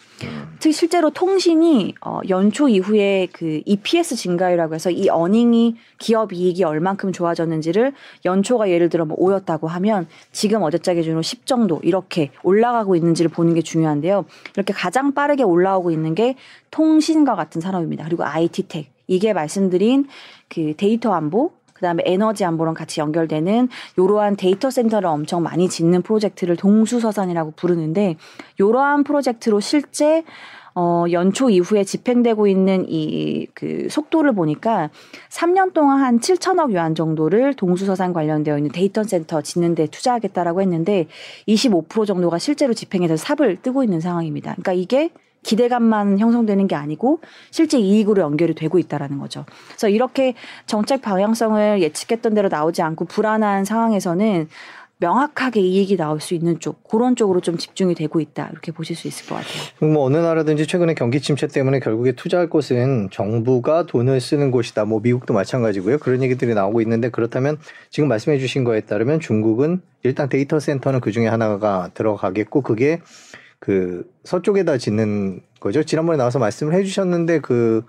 특히 실제로 통신이 어, 연초 이후에 그 EPS 증가율이라고 해서 이 어닝이 기업 이익이 얼만큼 좋아졌는지를 연초가 예를 들어 뭐 5였다고 하면 지금 어제자 기준으로 10 정도 이렇게 올라가고 있는지를 보는 게 중요한데요. 이렇게 가장 빠르게 올라오고 있는 게 통신과 같은 산업입니다. 그리고 IT-텍. 이게 말씀드린 그 데이터 안보, 그다음에 에너지 안보랑 같이 연결되는 이러한 데이터 센터를 엄청 많이 짓는 프로젝트를 동수서산이라고 부르는데 이러한 프로젝트로 실제 어, 연초 이후에 집행되고 있는 이 그 속도를 보니까 3년 동안 한 7천억 위안 정도를 동수서산 관련되어 있는 데이터 센터 짓는 데 투자하겠다라고 했는데 25% 정도가 실제로 집행해서 삽을 뜨고 있는 상황입니다. 그러니까 이게 기대감만 형성되는 게 아니고 실제 이익으로 연결이 되고 있다라는 거죠. 그래서 이렇게 정책 방향성을 예측했던 대로 나오지 않고 불안한 상황에서는 명확하게 이익이 나올 수 있는 쪽 그런 쪽으로 좀 집중이 되고 있다 이렇게 보실 수 있을 것 같아요. 뭐 어느 나라든지 최근에 경기 침체 때문에 결국에 투자할 곳은 정부가 돈을 쓰는 곳이다. 뭐 미국도 마찬가지고요. 그런 얘기들이 나오고 있는데 그렇다면 지금 말씀해주신 거에 따르면 중국은 일단 데이터 센터는 그 중에 하나가 들어가겠고 그게 그 서쪽에다 짓는 거죠. 지난번에 나와서 말씀을 해주셨는데 그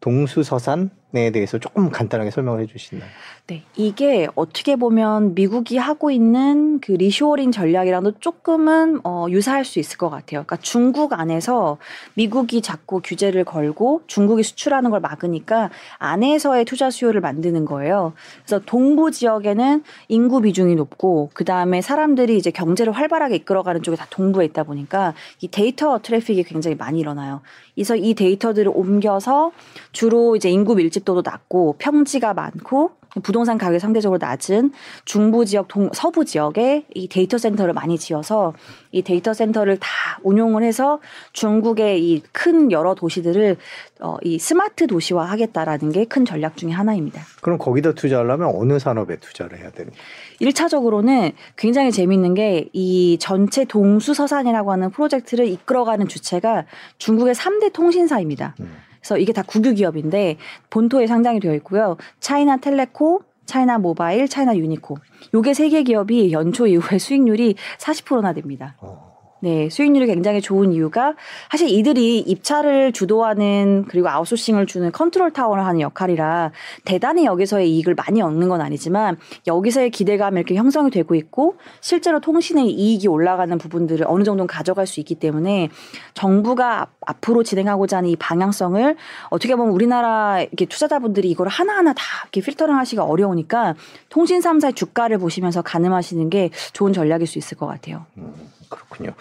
동수서산 에 대해서 조금 간단하게 설명을 해주신다면. 네, 이게 어떻게 보면 미국이 하고 있는 그 리쇼어링 전략이랑도 조금은 어, 유사할 수 있을 것 같아요. 그러니까 중국 안에서 미국이 자꾸 규제를 걸고 중국이 수출하는 걸 막으니까 안에서의 투자 수요를 만드는 거예요. 그래서 동부 지역에는 인구 비중이 높고 그 다음에 사람들이 이제 경제를 활발하게 이끌어가는 쪽에 다 동부에 있다 보니까 이 데이터 트래픽이 굉장히 많이 일어나요. 그래서 이 데이터들을 옮겨서 주로 이제 인구 밀집도도 낮고 평지가 많고 부동산 가격이 상대적으로 낮은 중부 지역, 동, 서부 지역에 이 데이터 센터를 많이 지어서 이 데이터 센터를 다 운용을 해서 중국의 이 큰 여러 도시들을 어, 이 스마트 도시화 하겠다라는 게 큰 전략 중의 하나입니다. 그럼 거기다 투자하려면 어느 산업에 투자를 해야 되는 거예요? 1차적으로는 굉장히 재미있는 게 이 전체 동수서산이라고 하는 프로젝트를 이끌어가는 주체가 중국의 3대 통신사입니다. 음. 그래서 이게 다 국유 기업인데 본토에 상장이 되어 있고요. 차이나 텔레콤, 차이나 모바일, 차이나 유니콤. 요게 세 개 기업이 연초 이후에 수익률이 40%나 됩니다. 어. 네, 수익률이 굉장히 좋은 이유가 사실 이들이 입찰을 주도하는 그리고 아웃소싱을 주는 컨트롤 타워를 하는 역할이라 대단히 여기서의 이익을 많이 얻는 건 아니지만 여기서의 기대감이 이렇게 형성이 되고 있고 실제로 통신의 이익이 올라가는 부분들을 어느 정도는 가져갈 수 있기 때문에 정부가 앞으로 진행하고자 하는 이 방향성을 어떻게 보면 우리나라 이렇게 투자자분들이 이걸 하나하나 다 이렇게 필터링 하시기가 어려우니까 통신 3사의 주가를 보시면서 가늠하시는 게 좋은 전략일 수 있을 것 같아요. 음. 그렇군요.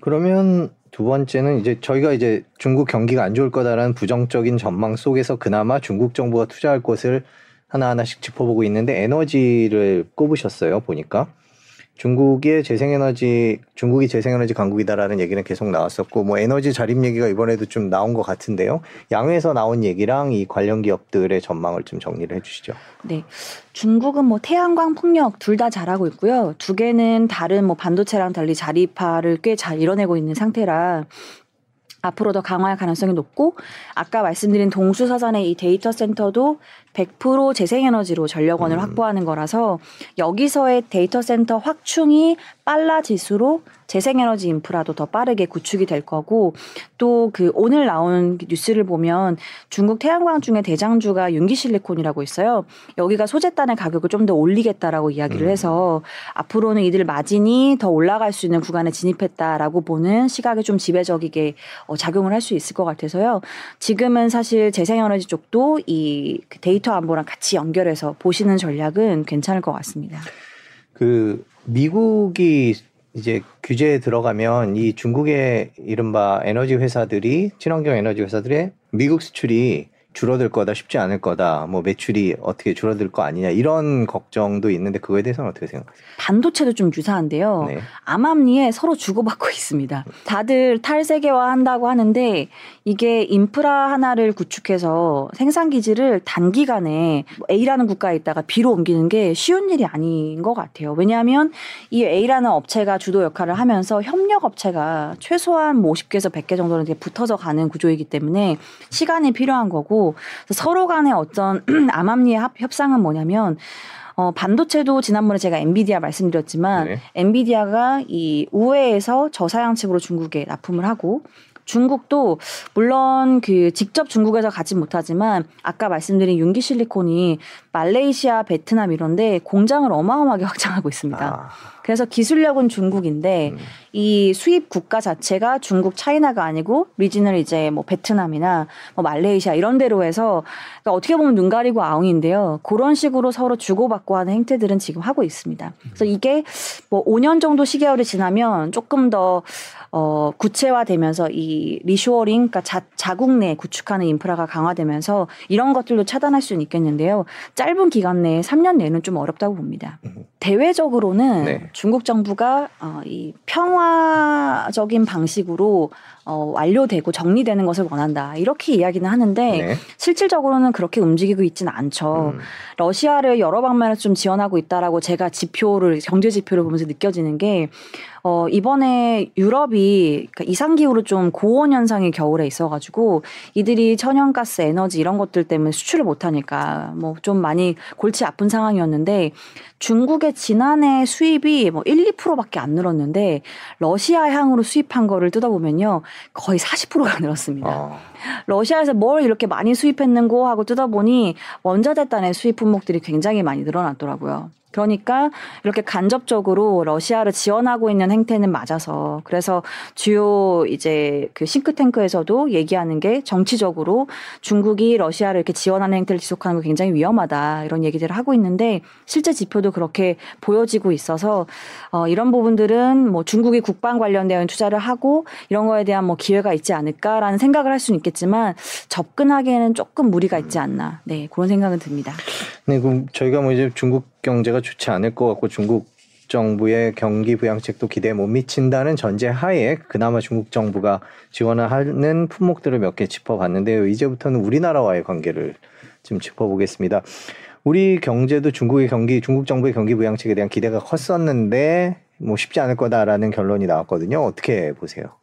그러면 두 번째는 이제 저희가 이제 중국 경기가 안 좋을 거다라는 부정적인 전망 속에서 그나마 중국 정부가 투자할 곳을 하나하나씩 짚어보고 있는데 에너지를 꼽으셨어요. 보니까. 중국의 재생에너지 중국이 재생에너지 강국이다라는 얘기는 계속 나왔었고 뭐 에너지 자립 얘기가 이번에도 좀 나온 것 같은데요. 양에서 나온 얘기랑 이 관련 기업들의 전망을 좀 정리를 해주시죠. 네, 중국은 뭐 태양광 풍력 둘 다 잘하고 있고요. 두 개는 다른 뭐 반도체랑 달리 자립화를 꽤 잘 이뤄내고 있는 상태라 앞으로 더 강화할 가능성이 높고 아까 말씀드린 동수서산의 이 데이터 센터도 100% 재생에너지로 전력원을 음. 확보하는 거라서 여기서의 데이터 센터 확충이 빨라질수록 재생에너지 인프라도 더 빠르게 구축이 될 거고 또 그 오늘 나온 뉴스를 보면 중국 태양광 중에 대장주가 융기실리콘이라고 있어요. 여기가 소재단의 가격을 좀 더 올리겠다라고 이야기를 음. 해서 앞으로는 이들 마진이 더 올라갈 수 있는 구간에 진입했다라고 보는 시각이 좀 지배적이게 어, 작용을 할 수 있을 것 같아서요. 지금은 사실 재생에너지 쪽도 이그 데이터 안보랑 같이 연결해서 보시는 전략은 괜찮을 것 같습니다. 그 미국이 이제 규제에 들어가면 이 중국의 이른바 에너지 회사들이 친환경 에너지 회사들의 미국 수출이 줄어들 거다, 쉽지 않을 거다, 뭐 매출이 어떻게 줄어들 거 아니냐 이런 걱정도 있는데 그거에 대해서는 어떻게 생각하세요? 반도체도 좀 유사한데요. 네. 암암리에 서로 주고받고 있습니다. 다들 탈세계화 한다고 하는데 이게 인프라 하나를 구축해서 생산 기지를 단기간에 A라는 국가에 있다가 B로 옮기는 게 쉬운 일이 아닌 것 같아요. 왜냐하면 이 A라는 업체가 주도 역할을 하면서 협력 업체가 최소한 뭐 50개에서 100개 정도는 붙어서 가는 구조이기 때문에 시간이 필요한 거고 서로 간의 어떤 암암리의 협상은 뭐냐면 어, 반도체도 지난번에 제가 엔비디아 말씀드렸지만 네. 엔비디아가 이 우회에서 저사양측으로 중국에 납품을 하고 중국도 물론 그 직접 중국에서 가지 못하지만 아까 말씀드린 윤기 실리콘이 말레이시아, 베트남 이런데 공장을 어마어마하게 확장하고 있습니다. 아. 그래서 기술력은 중국인데 음. 이 수입 국가 자체가 중국, 차이나가 아니고 리진을 이제 뭐 베트남이나 뭐 말레이시아 이런 데로 해서 그러니까 어떻게 보면 눈 가리고 아웅인데요. 그런 식으로 서로 주고받고 하는 행태들은 지금 하고 있습니다. 그래서 이게 뭐 5년 정도 시계열이 지나면 조금 더 어, 구체화되면서 이 리쇼어링, 그러니까 자, 자국 내 구축하는 인프라가 강화되면서 이런 것들도 차단할 수는 있겠는데요. 짧은 기간 내에 3년 내는 좀 어렵다고 봅니다. 음. 대외적으로는 네. 중국 정부가 어, 이 평화적인 방식으로 어, 완료되고 정리되는 것을 원한다. 이렇게 이야기는 하는데 네. 실질적으로는 그렇게 움직이고 있지는 않죠. 음. 러시아를 여러 방면에서 좀 지원하고 있다라고 제가 지표를 경제 지표를 보면서 느껴지는 게 어, 이번에 유럽이 그러니까 이상기후로 좀 고온 현상이 겨울에 있어가지고 이들이 천연가스 에너지 이런 것들 때문에 수출을 못하니까 뭐 좀 많이 골치 아픈 상황이었는데 중국의 지난해 수입이 뭐 1, 2%밖에 안 늘었는데 러시아 향으로 수입한 거를 뜯어보면요. 거의 40%가 늘었습니다. 어. 러시아에서 뭘 이렇게 많이 수입했는고 하고 뜯어보니 원자재단의 수입 품목들이 굉장히 많이 늘어났더라고요. 그러니까 이렇게 간접적으로 러시아를 지원하고 있는 행태는 맞아서 그래서 주요 이제 그 싱크탱크에서도 얘기하는 게 정치적으로 중국이 러시아를 이렇게 지원하는 행태를 지속하는 거 굉장히 위험하다 이런 얘기들을 하고 있는데 실제 지표도 그렇게 보여지고 있어서 어 이런 부분들은 뭐 중국이 국방 관련된 투자를 하고 이런 거에 대한 뭐 기회가 있지 않을까라는 생각을 할 수는 있겠지만 접근하기에는 조금 무리가 있지 않나 네 그런 생각은 듭니다. 네 그럼 저희가 뭐 이제 중국 경제가 좋지 않을 것 같고 중국 정부의 경기 부양책도 기대에 못 미친다는 전제 하에 그나마 중국 정부가 지원을 하는 품목들을 몇 개 짚어봤는데요. 이제부터는 우리나라와의 관계를 좀 짚어보겠습니다. 우리 경제도 중국의 경기, 중국 정부의 경기 부양책에 대한 기대가 컸었는데 뭐 쉽지 않을 거다라는 결론이 나왔거든요. 어떻게 보세요?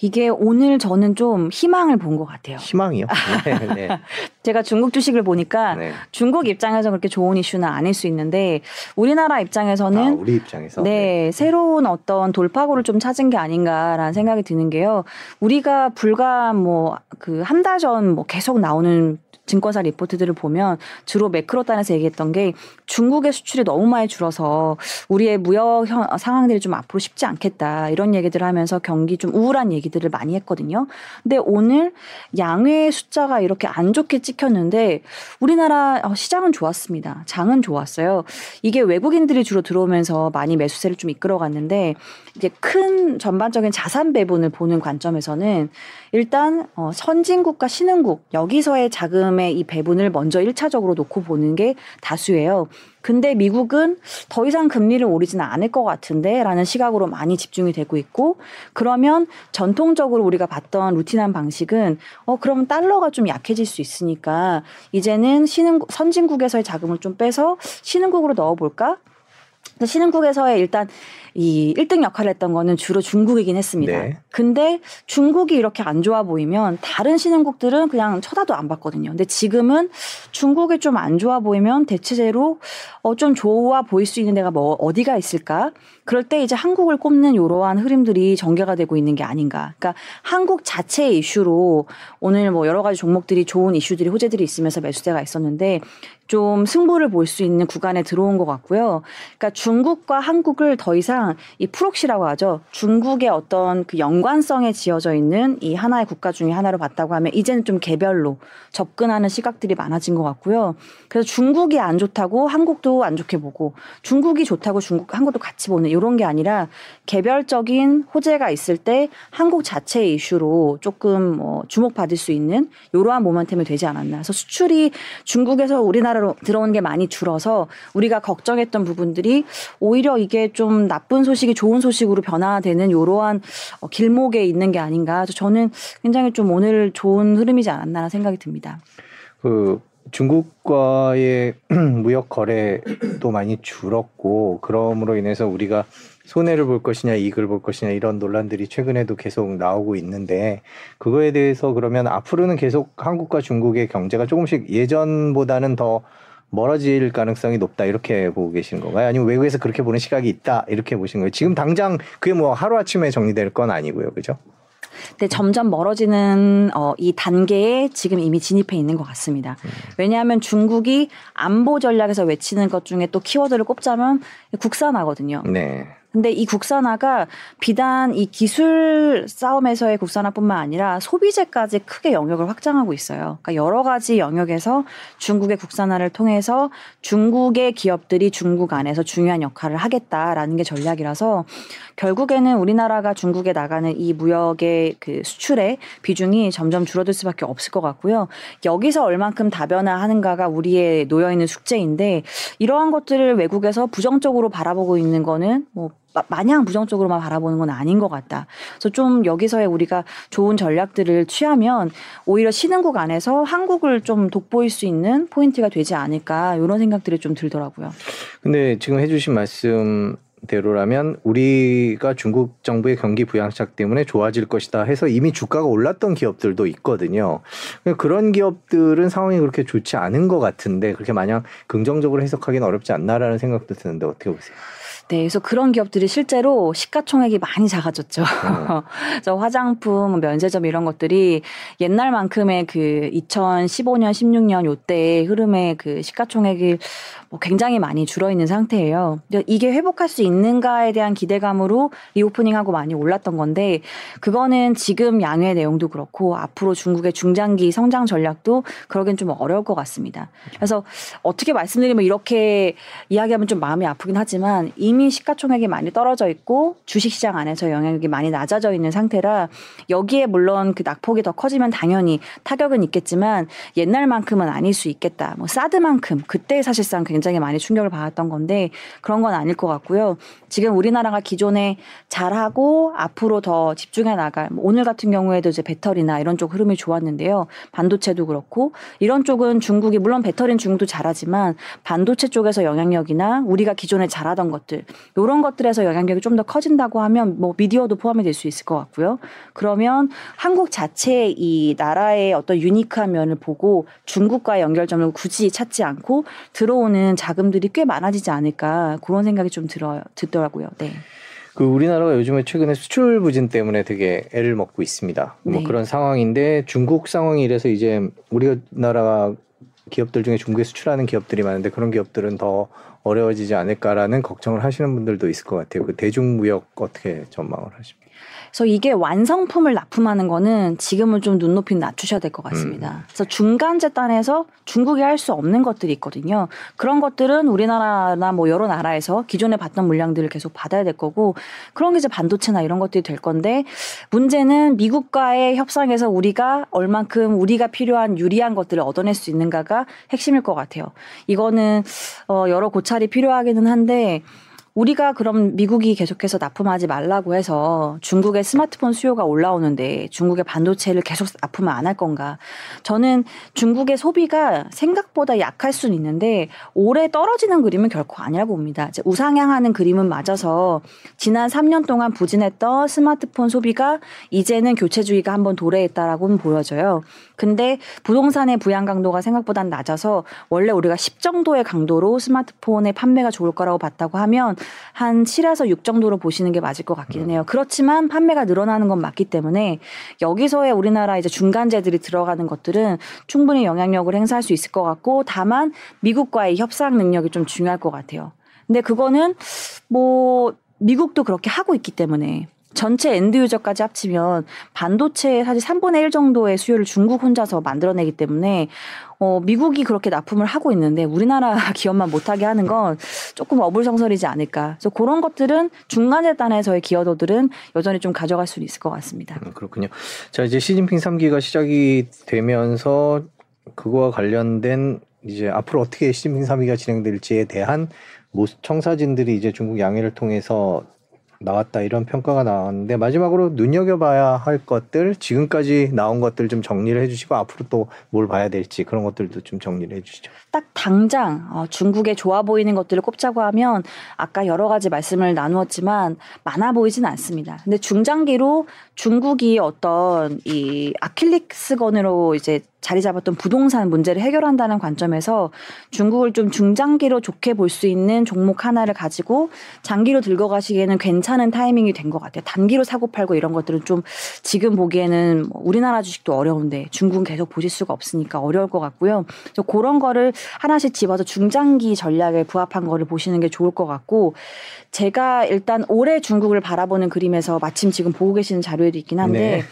이게 오늘 저는 좀 희망을 본 것 같아요. 희망이요? 네, 네. 제가 중국 주식을 보니까 네. 중국 입장에서 그렇게 좋은 이슈는 아닐 수 있는데 우리나라 입장에서는 아, 우리 입장에서 네, 네, 새로운 어떤 돌파구를 좀 찾은 게 아닌가라는 생각이 드는 게요. 우리가 불과 뭐 그 한 달 전 뭐 계속 나오는 증권사 리포트들을 보면 주로 매크로 단에서 얘기했던 게 중국의 수출이 너무 많이 줄어서 우리의 무역 상황들이 좀 앞으로 쉽지 않겠다 이런 얘기들을 하면서 경기 좀 우울한 얘기들을 많이 했거든요. 근데 오늘 양회 숫자가 이렇게 안 좋게 찍혔는데 우리나라 어, 시장은 좋았습니다. 장은 좋았어요. 이게 외국인들이 주로 들어오면서 많이 매수세를 좀 이끌어갔는데 이제 큰 전반적인 자산 배분을 보는 관점에서는 일단 어, 선진국과 신흥국 여기서의 자금의 이 배분을 먼저 1차적으로 놓고 보는 게 다수예요. 근데 미국은 더 이상 금리를 오르지는 않을 것 같은데 라는 시각으로 많이 집중이 되고 있고 그러면 전통적으로 우리가 봤던 루틴한 방식은 어 그러면 달러가 좀 약해질 수 있으니까 이제는 신흥 선진국에서의 자금을 좀 빼서 신흥국으로 넣어 볼까? 신흥국에서의 일단 이 1등 역할을 했던 거는 주로 중국이긴 했습니다. 네. 근데 중국이 이렇게 안 좋아 보이면 다른 신흥국들은 그냥 쳐다도 안 봤거든요. 근데 지금은 중국이 좀 안 좋아 보이면 대체제로 어 좀 좋아 보일 수 있는 데가 뭐 어디가 있을까? 그럴 때 이제 한국을 꼽는 이러한 흐름들이 전개가 되고 있는 게 아닌가. 그러니까 한국 자체의 이슈로 오늘 뭐 여러 가지 종목들이 좋은 이슈들이 호재들이 있으면서 매수세가 있었는데 좀 승부를 볼 수 있는 구간에 들어온 것 같고요. 그러니까 중국과 한국을 더 이상 이 proxy라고 하죠. 중국의 어떤 그 연관성에 지어져 있는 이 하나의 국가 중에 하나로 봤다고 하면 이제는 좀 개별로 접근하는 시각들이 많아진 것 같고요. 그래서 중국이 안 좋다고 한국도 안 좋게 보고 중국이 좋다고 중국 한국도 같이 보는 이런 게 아니라 개별적인 호재가 있을 때 한국 자체의 이슈로 조금 뭐 주목받을 수 있는 이러한 모멘텀이 되지 않았나. 그래서 수출이 중국에서 우리나라 로 들어오는 게 많이 줄어서 우리가 걱정했던 부분들이 오히려 이게 좀 나쁜 소식이 좋은 소식으로 변화되는 이러한 어, 길목에 있는 게 아닌가. 저는 굉장히 좀 오늘 좋은 흐름이지 않았나 생각이 듭니다. 그 중국과의 무역 거래도 많이 줄었고 그럼으로 인해서 우리가 손해를 볼 것이냐 이익을 볼 것이냐 이런 논란들이 최근에도 계속 나오고 있는데 그거에 대해서 그러면 앞으로는 계속 한국과 중국의 경제가 조금씩 예전보다는 더 멀어질 가능성이 높다 이렇게 보고 계시는 건가요? 아니면 외국에서 그렇게 보는 시각이 있다 이렇게 보신 거예요? 지금 당장 그게 뭐 하루 아침에 정리될 건 아니고요, 그죠? 네, 점점 멀어지는 어, 이 단계에 지금 이미 진입해 있는 것 같습니다. 음. 왜냐하면 중국이 안보 전략에서 외치는 것 중에 또 키워드를 꼽자면 국산화거든요. 네. 근데 이 국산화가 비단 이 기술 싸움에서의 국산화뿐만 아니라 소비재까지 크게 영역을 확장하고 있어요. 그러니까 여러 가지 영역에서 중국의 국산화를 통해서 중국의 기업들이 중국 안에서 중요한 역할을 하겠다라는 게 전략이라서 결국에는 우리나라가 중국에 나가는 이 무역의 그 수출의 비중이 점점 줄어들 수밖에 없을 것 같고요. 여기서 얼만큼 다변화하는가가 우리의 놓여 있는 숙제인데 이러한 것들을 외국에서 부정적으로 바라보고 있는 거는 뭐 마냥 부정적으로만 바라보는 건 아닌 것 같다. 그래서 좀 여기서의 우리가 좋은 전략들을 취하면 오히려 신흥국 안에서 한국을 좀 돋보일 수 있는 포인트가 되지 않을까 이런 생각들이 좀 들더라고요. 근데 지금 해주신 말씀 대로라면 우리가 중국 정부의 경기 부양책 때문에 좋아질 것이다 해서 이미 주가가 올랐던 기업들도 있거든요. 그런 기업들은 상황이 그렇게 좋지 않은 것 같은데 그렇게 마냥 긍정적으로 해석하기는 어렵지 않나라는 생각도 드는데 어떻게 보세요? 네, 그래서 그런 기업들이 실제로 시가총액이 많이 작아졌죠. 어. 그래서 화장품, 면세점 이런 것들이 옛날만큼의 그 2015년, 16년 요때의 흐름의 그 시가총액이 뭐 굉장히 많이 줄어 있는 상태예요. 이게 회복할 수 있는가에 대한 기대감으로 리오프닝하고 많이 올랐던 건데 그거는 지금 양의 내용도 그렇고 앞으로 중국의 중장기 성장 전략도 그러긴 좀 어려울 것 같습니다. 그래서 어떻게 말씀드리면 이렇게 이야기하면 좀 마음이 아프긴 하지만 이미 시가총액이 많이 떨어져 있고 주식시장 안에서 영향력이 많이 낮아져 있는 상태라 여기에 물론 그 낙폭이 더 커지면 당연히 타격은 있겠지만 옛날만큼은 아닐 수 있겠다. 뭐 사드만큼 그때 사실상 굉장히 많이 충격을 받았던 건데 그런 건 아닐 것 같고요. 지금 우리나라가 기존에 잘하고 앞으로 더 집중해 나갈 뭐 오늘 같은 경우에도 이제 배터리나 이런 쪽 흐름이 좋았는데요. 반도체도 그렇고 이런 쪽은 중국이 물론 배터리는 중국도 잘하지만 반도체 쪽에서 영향력이나 우리가 기존에 잘하던 것들 이런 것들에서 영향력이 좀 더 커진다고 하면 뭐 미디어도 포함이 될 수 있을 것 같고요. 그러면 한국 자체의 이 나라의 어떤 유니크한 면을 보고 중국과의 연결점을 굳이 찾지 않고 들어오는 자금들이 꽤 많아지지 않을까 그런 생각이 좀 들어요. 듣더라고요. 네. 그 우리나라가 요즘에 최근에 수출 부진 때문에 되게 애를 먹고 있습니다. 뭐 네. 그런 상황인데 중국 상황이 이래서 이제 우리나라가 기업들 중에 중국에 수출하는 기업들이 많은데 그런 기업들은 더 어려워지지 않을까라는 걱정을 하시는 분들도 있을 것 같아요. 그 대중무역 어떻게 전망을 하십니까? 그래서 이게 완성품을 납품하는 거는 지금은 좀 눈높이 낮추셔야 될 것 같습니다. 음. 그래서 중간 재단에서 중국이 할 수 없는 것들이 있거든요. 그런 것들은 우리나라나 뭐 여러 나라에서 기존에 받던 물량들을 계속 받아야 될 거고 그런 게 이제 반도체나 이런 것들이 될 건데 문제는 미국과의 협상에서 우리가 얼만큼 우리가 필요한 유리한 것들을 얻어낼 수 있는가가 핵심일 것 같아요. 이거는 어 여러 고찰이 필요하기는 한데 우리가 그럼 미국이 계속해서 납품하지 말라고 해서 중국의 스마트폰 수요가 올라오는데 중국의 반도체를 계속 납품을 안 할 건가? 저는 중국의 소비가 생각보다 약할 수는 있는데 올해 떨어지는 그림은 결코 아니라고 봅니다. 우상향하는 그림은 맞아서 지난 3년 동안 부진했던 스마트폰 소비가 이제는 교체주의가 한번 도래했다라고는 보여져요. 근데 부동산의 부양 강도가 생각보다 낮아서 원래 우리가 10 정도의 강도로 스마트폰의 판매가 좋을 거라고 봤다고 하면 한 7에서 6 정도로 보시는 게 맞을 것 같기는 해요. 그렇지만 판매가 늘어나는 건 맞기 때문에 여기서의 우리나라 이제 중간재들이 들어가는 것들은 충분히 영향력을 행사할 수 있을 것 같고 다만 미국과의 협상 능력이 좀 중요할 것 같아요. 근데 그거는 뭐 미국도 그렇게 하고 있기 때문에 전체 end user까지 합치면 반도체의 사실 3분의 1 정도의 수요를 중국 혼자서 만들어내기 때문에 어, 미국이 그렇게 납품을 하고 있는데 우리나라 기업만 못하게 하는 건 조금 어불성설이지 않을까. 그래서 그런 것들은 중간재단에서의 기여도들은 여전히 좀 가져갈 수 있을 것 같습니다. 음, 그렇군요. 자, 이제 시진핑 3기가 시작이 되면서 그거와 관련된 이제 앞으로 어떻게 시진핑 3기가 진행될지에 대한 청사진들이 이제 중국 양해를 통해서 나왔다 이런 평가가 나왔는데 마지막으로 눈여겨봐야 할 것들 지금까지 나온 것들 좀 정리를 해주시고 앞으로 또 뭘 봐야 될지 그런 것들도 좀 정리를 해주시죠. 딱 당장 어, 중국에 좋아 보이는 것들을 꼽자고 하면 아까 여러 가지 말씀을 나누었지만 많아 보이진 않습니다. 근데 중장기로 중국이 어떤 이 아킬리스건으로 이제 자리 잡았던 부동산 문제를 해결한다는 관점에서 중국을 좀 중장기로 좋게 볼 수 있는 종목 하나를 가지고 장기로 들고 가시기에는 괜찮은 타이밍이 된 것 같아요. 단기로 사고 팔고 이런 것들은 좀 지금 보기에는 뭐 우리나라 주식도 어려운데 중국은 계속 보실 수가 없으니까 어려울 것 같고요. 그래서 그런 거를 하나씩 집어서 중장기 전략에 부합한 거를 보시는 게 좋을 것 같고 제가 일단 올해 중국을 바라보는 그림에서 마침 지금 보고 계시는 자료에도 있긴 한데 네.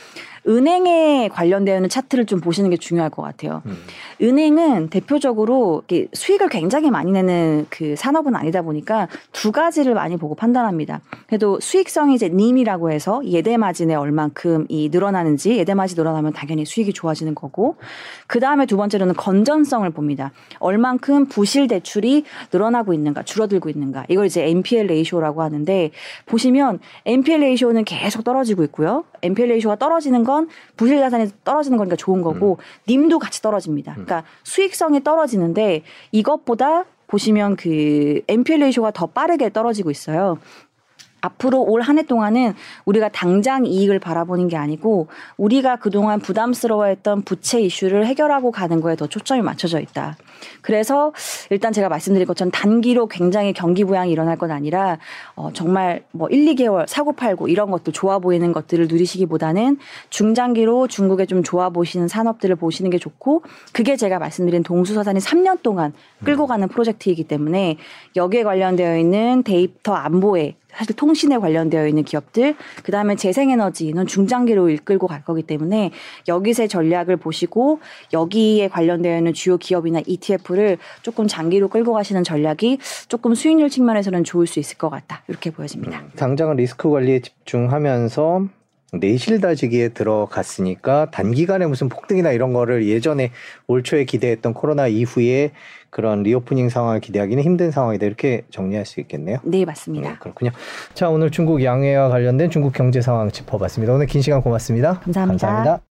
은행에 관련되어 있는 차트를 좀 보시는 게 중요할 것 같아요. 음. 은행은 대표적으로 수익을 굉장히 많이 내는 그 산업은 아니다 보니까 두 가지를 많이 보고 판단합니다. 그래도 수익성이 이제 님이라고 해서 예대 마진에 얼만큼 이 늘어나는지 예대 마진 늘어나면 당연히 수익이 좋아지는 거고 그 다음에 두 번째로는 건전성을 봅니다. 얼만큼 부실 대출이 늘어나고 있는가 줄어들고 있는가 이걸 이제 NPL ratio라고 하는데 보시면 NPL ratio는 계속 떨어지고 있고요. NPL ratio가 떨어지는 건건 부실 자산이 떨어지는 거니까 좋은 거고 음. NIM도 같이 떨어집니다. 음. 그러니까 수익성이 떨어지는데 이것보다 보시면 그 NPL ratio가 더 빠르게 떨어지고 있어요. 앞으로 올 한 해 동안은 우리가 당장 이익을 바라보는 게 아니고 우리가 그동안 부담스러워했던 부채 이슈를 해결하고 가는 거에 더 초점이 맞춰져 있다. 그래서 일단 제가 말씀드린 것처럼 단기로 굉장히 경기 부양이 일어날 건 아니라 어 정말 뭐 1, 2개월 사고 팔고 이런 것도 좋아 보이는 것들을 누리시기보다는 중장기로 중국에 좀 좋아 보시는 산업들을 보시는 게 좋고 그게 제가 말씀드린 동수서산이 3년 동안 끌고 가는 프로젝트이기 때문에 여기에 관련되어 있는 데이터 안보에 사실 통신에 관련되어 있는 기업들, 그 다음에 재생에너지는 중장기로 이끌고 갈 거기 때문에 여기서의 전략을 보시고 여기에 관련되어 있는 주요 기업이나 ETF를 조금 장기로 끌고 가시는 전략이 조금 수익률 측면에서는 좋을 수 있을 것 같다. 이렇게 보여집니다. 음, 당장은 리스크 관리에 집중하면서 내실 다지기에 들어갔으니까 단기간에 무슨 폭등이나 이런 거를 예전에 올 초에 기대했던 코로나 이후에 그런 reopening 상황을 기대하기는 힘든 상황이다 이렇게 정리할 수 있겠네요. 네 맞습니다. 네, 그렇군요. 자 오늘 중국 양회와 관련된 중국 경제 상황 짚어봤습니다. 오늘 긴 시간 고맙습니다 감사합니다. 감사합니다.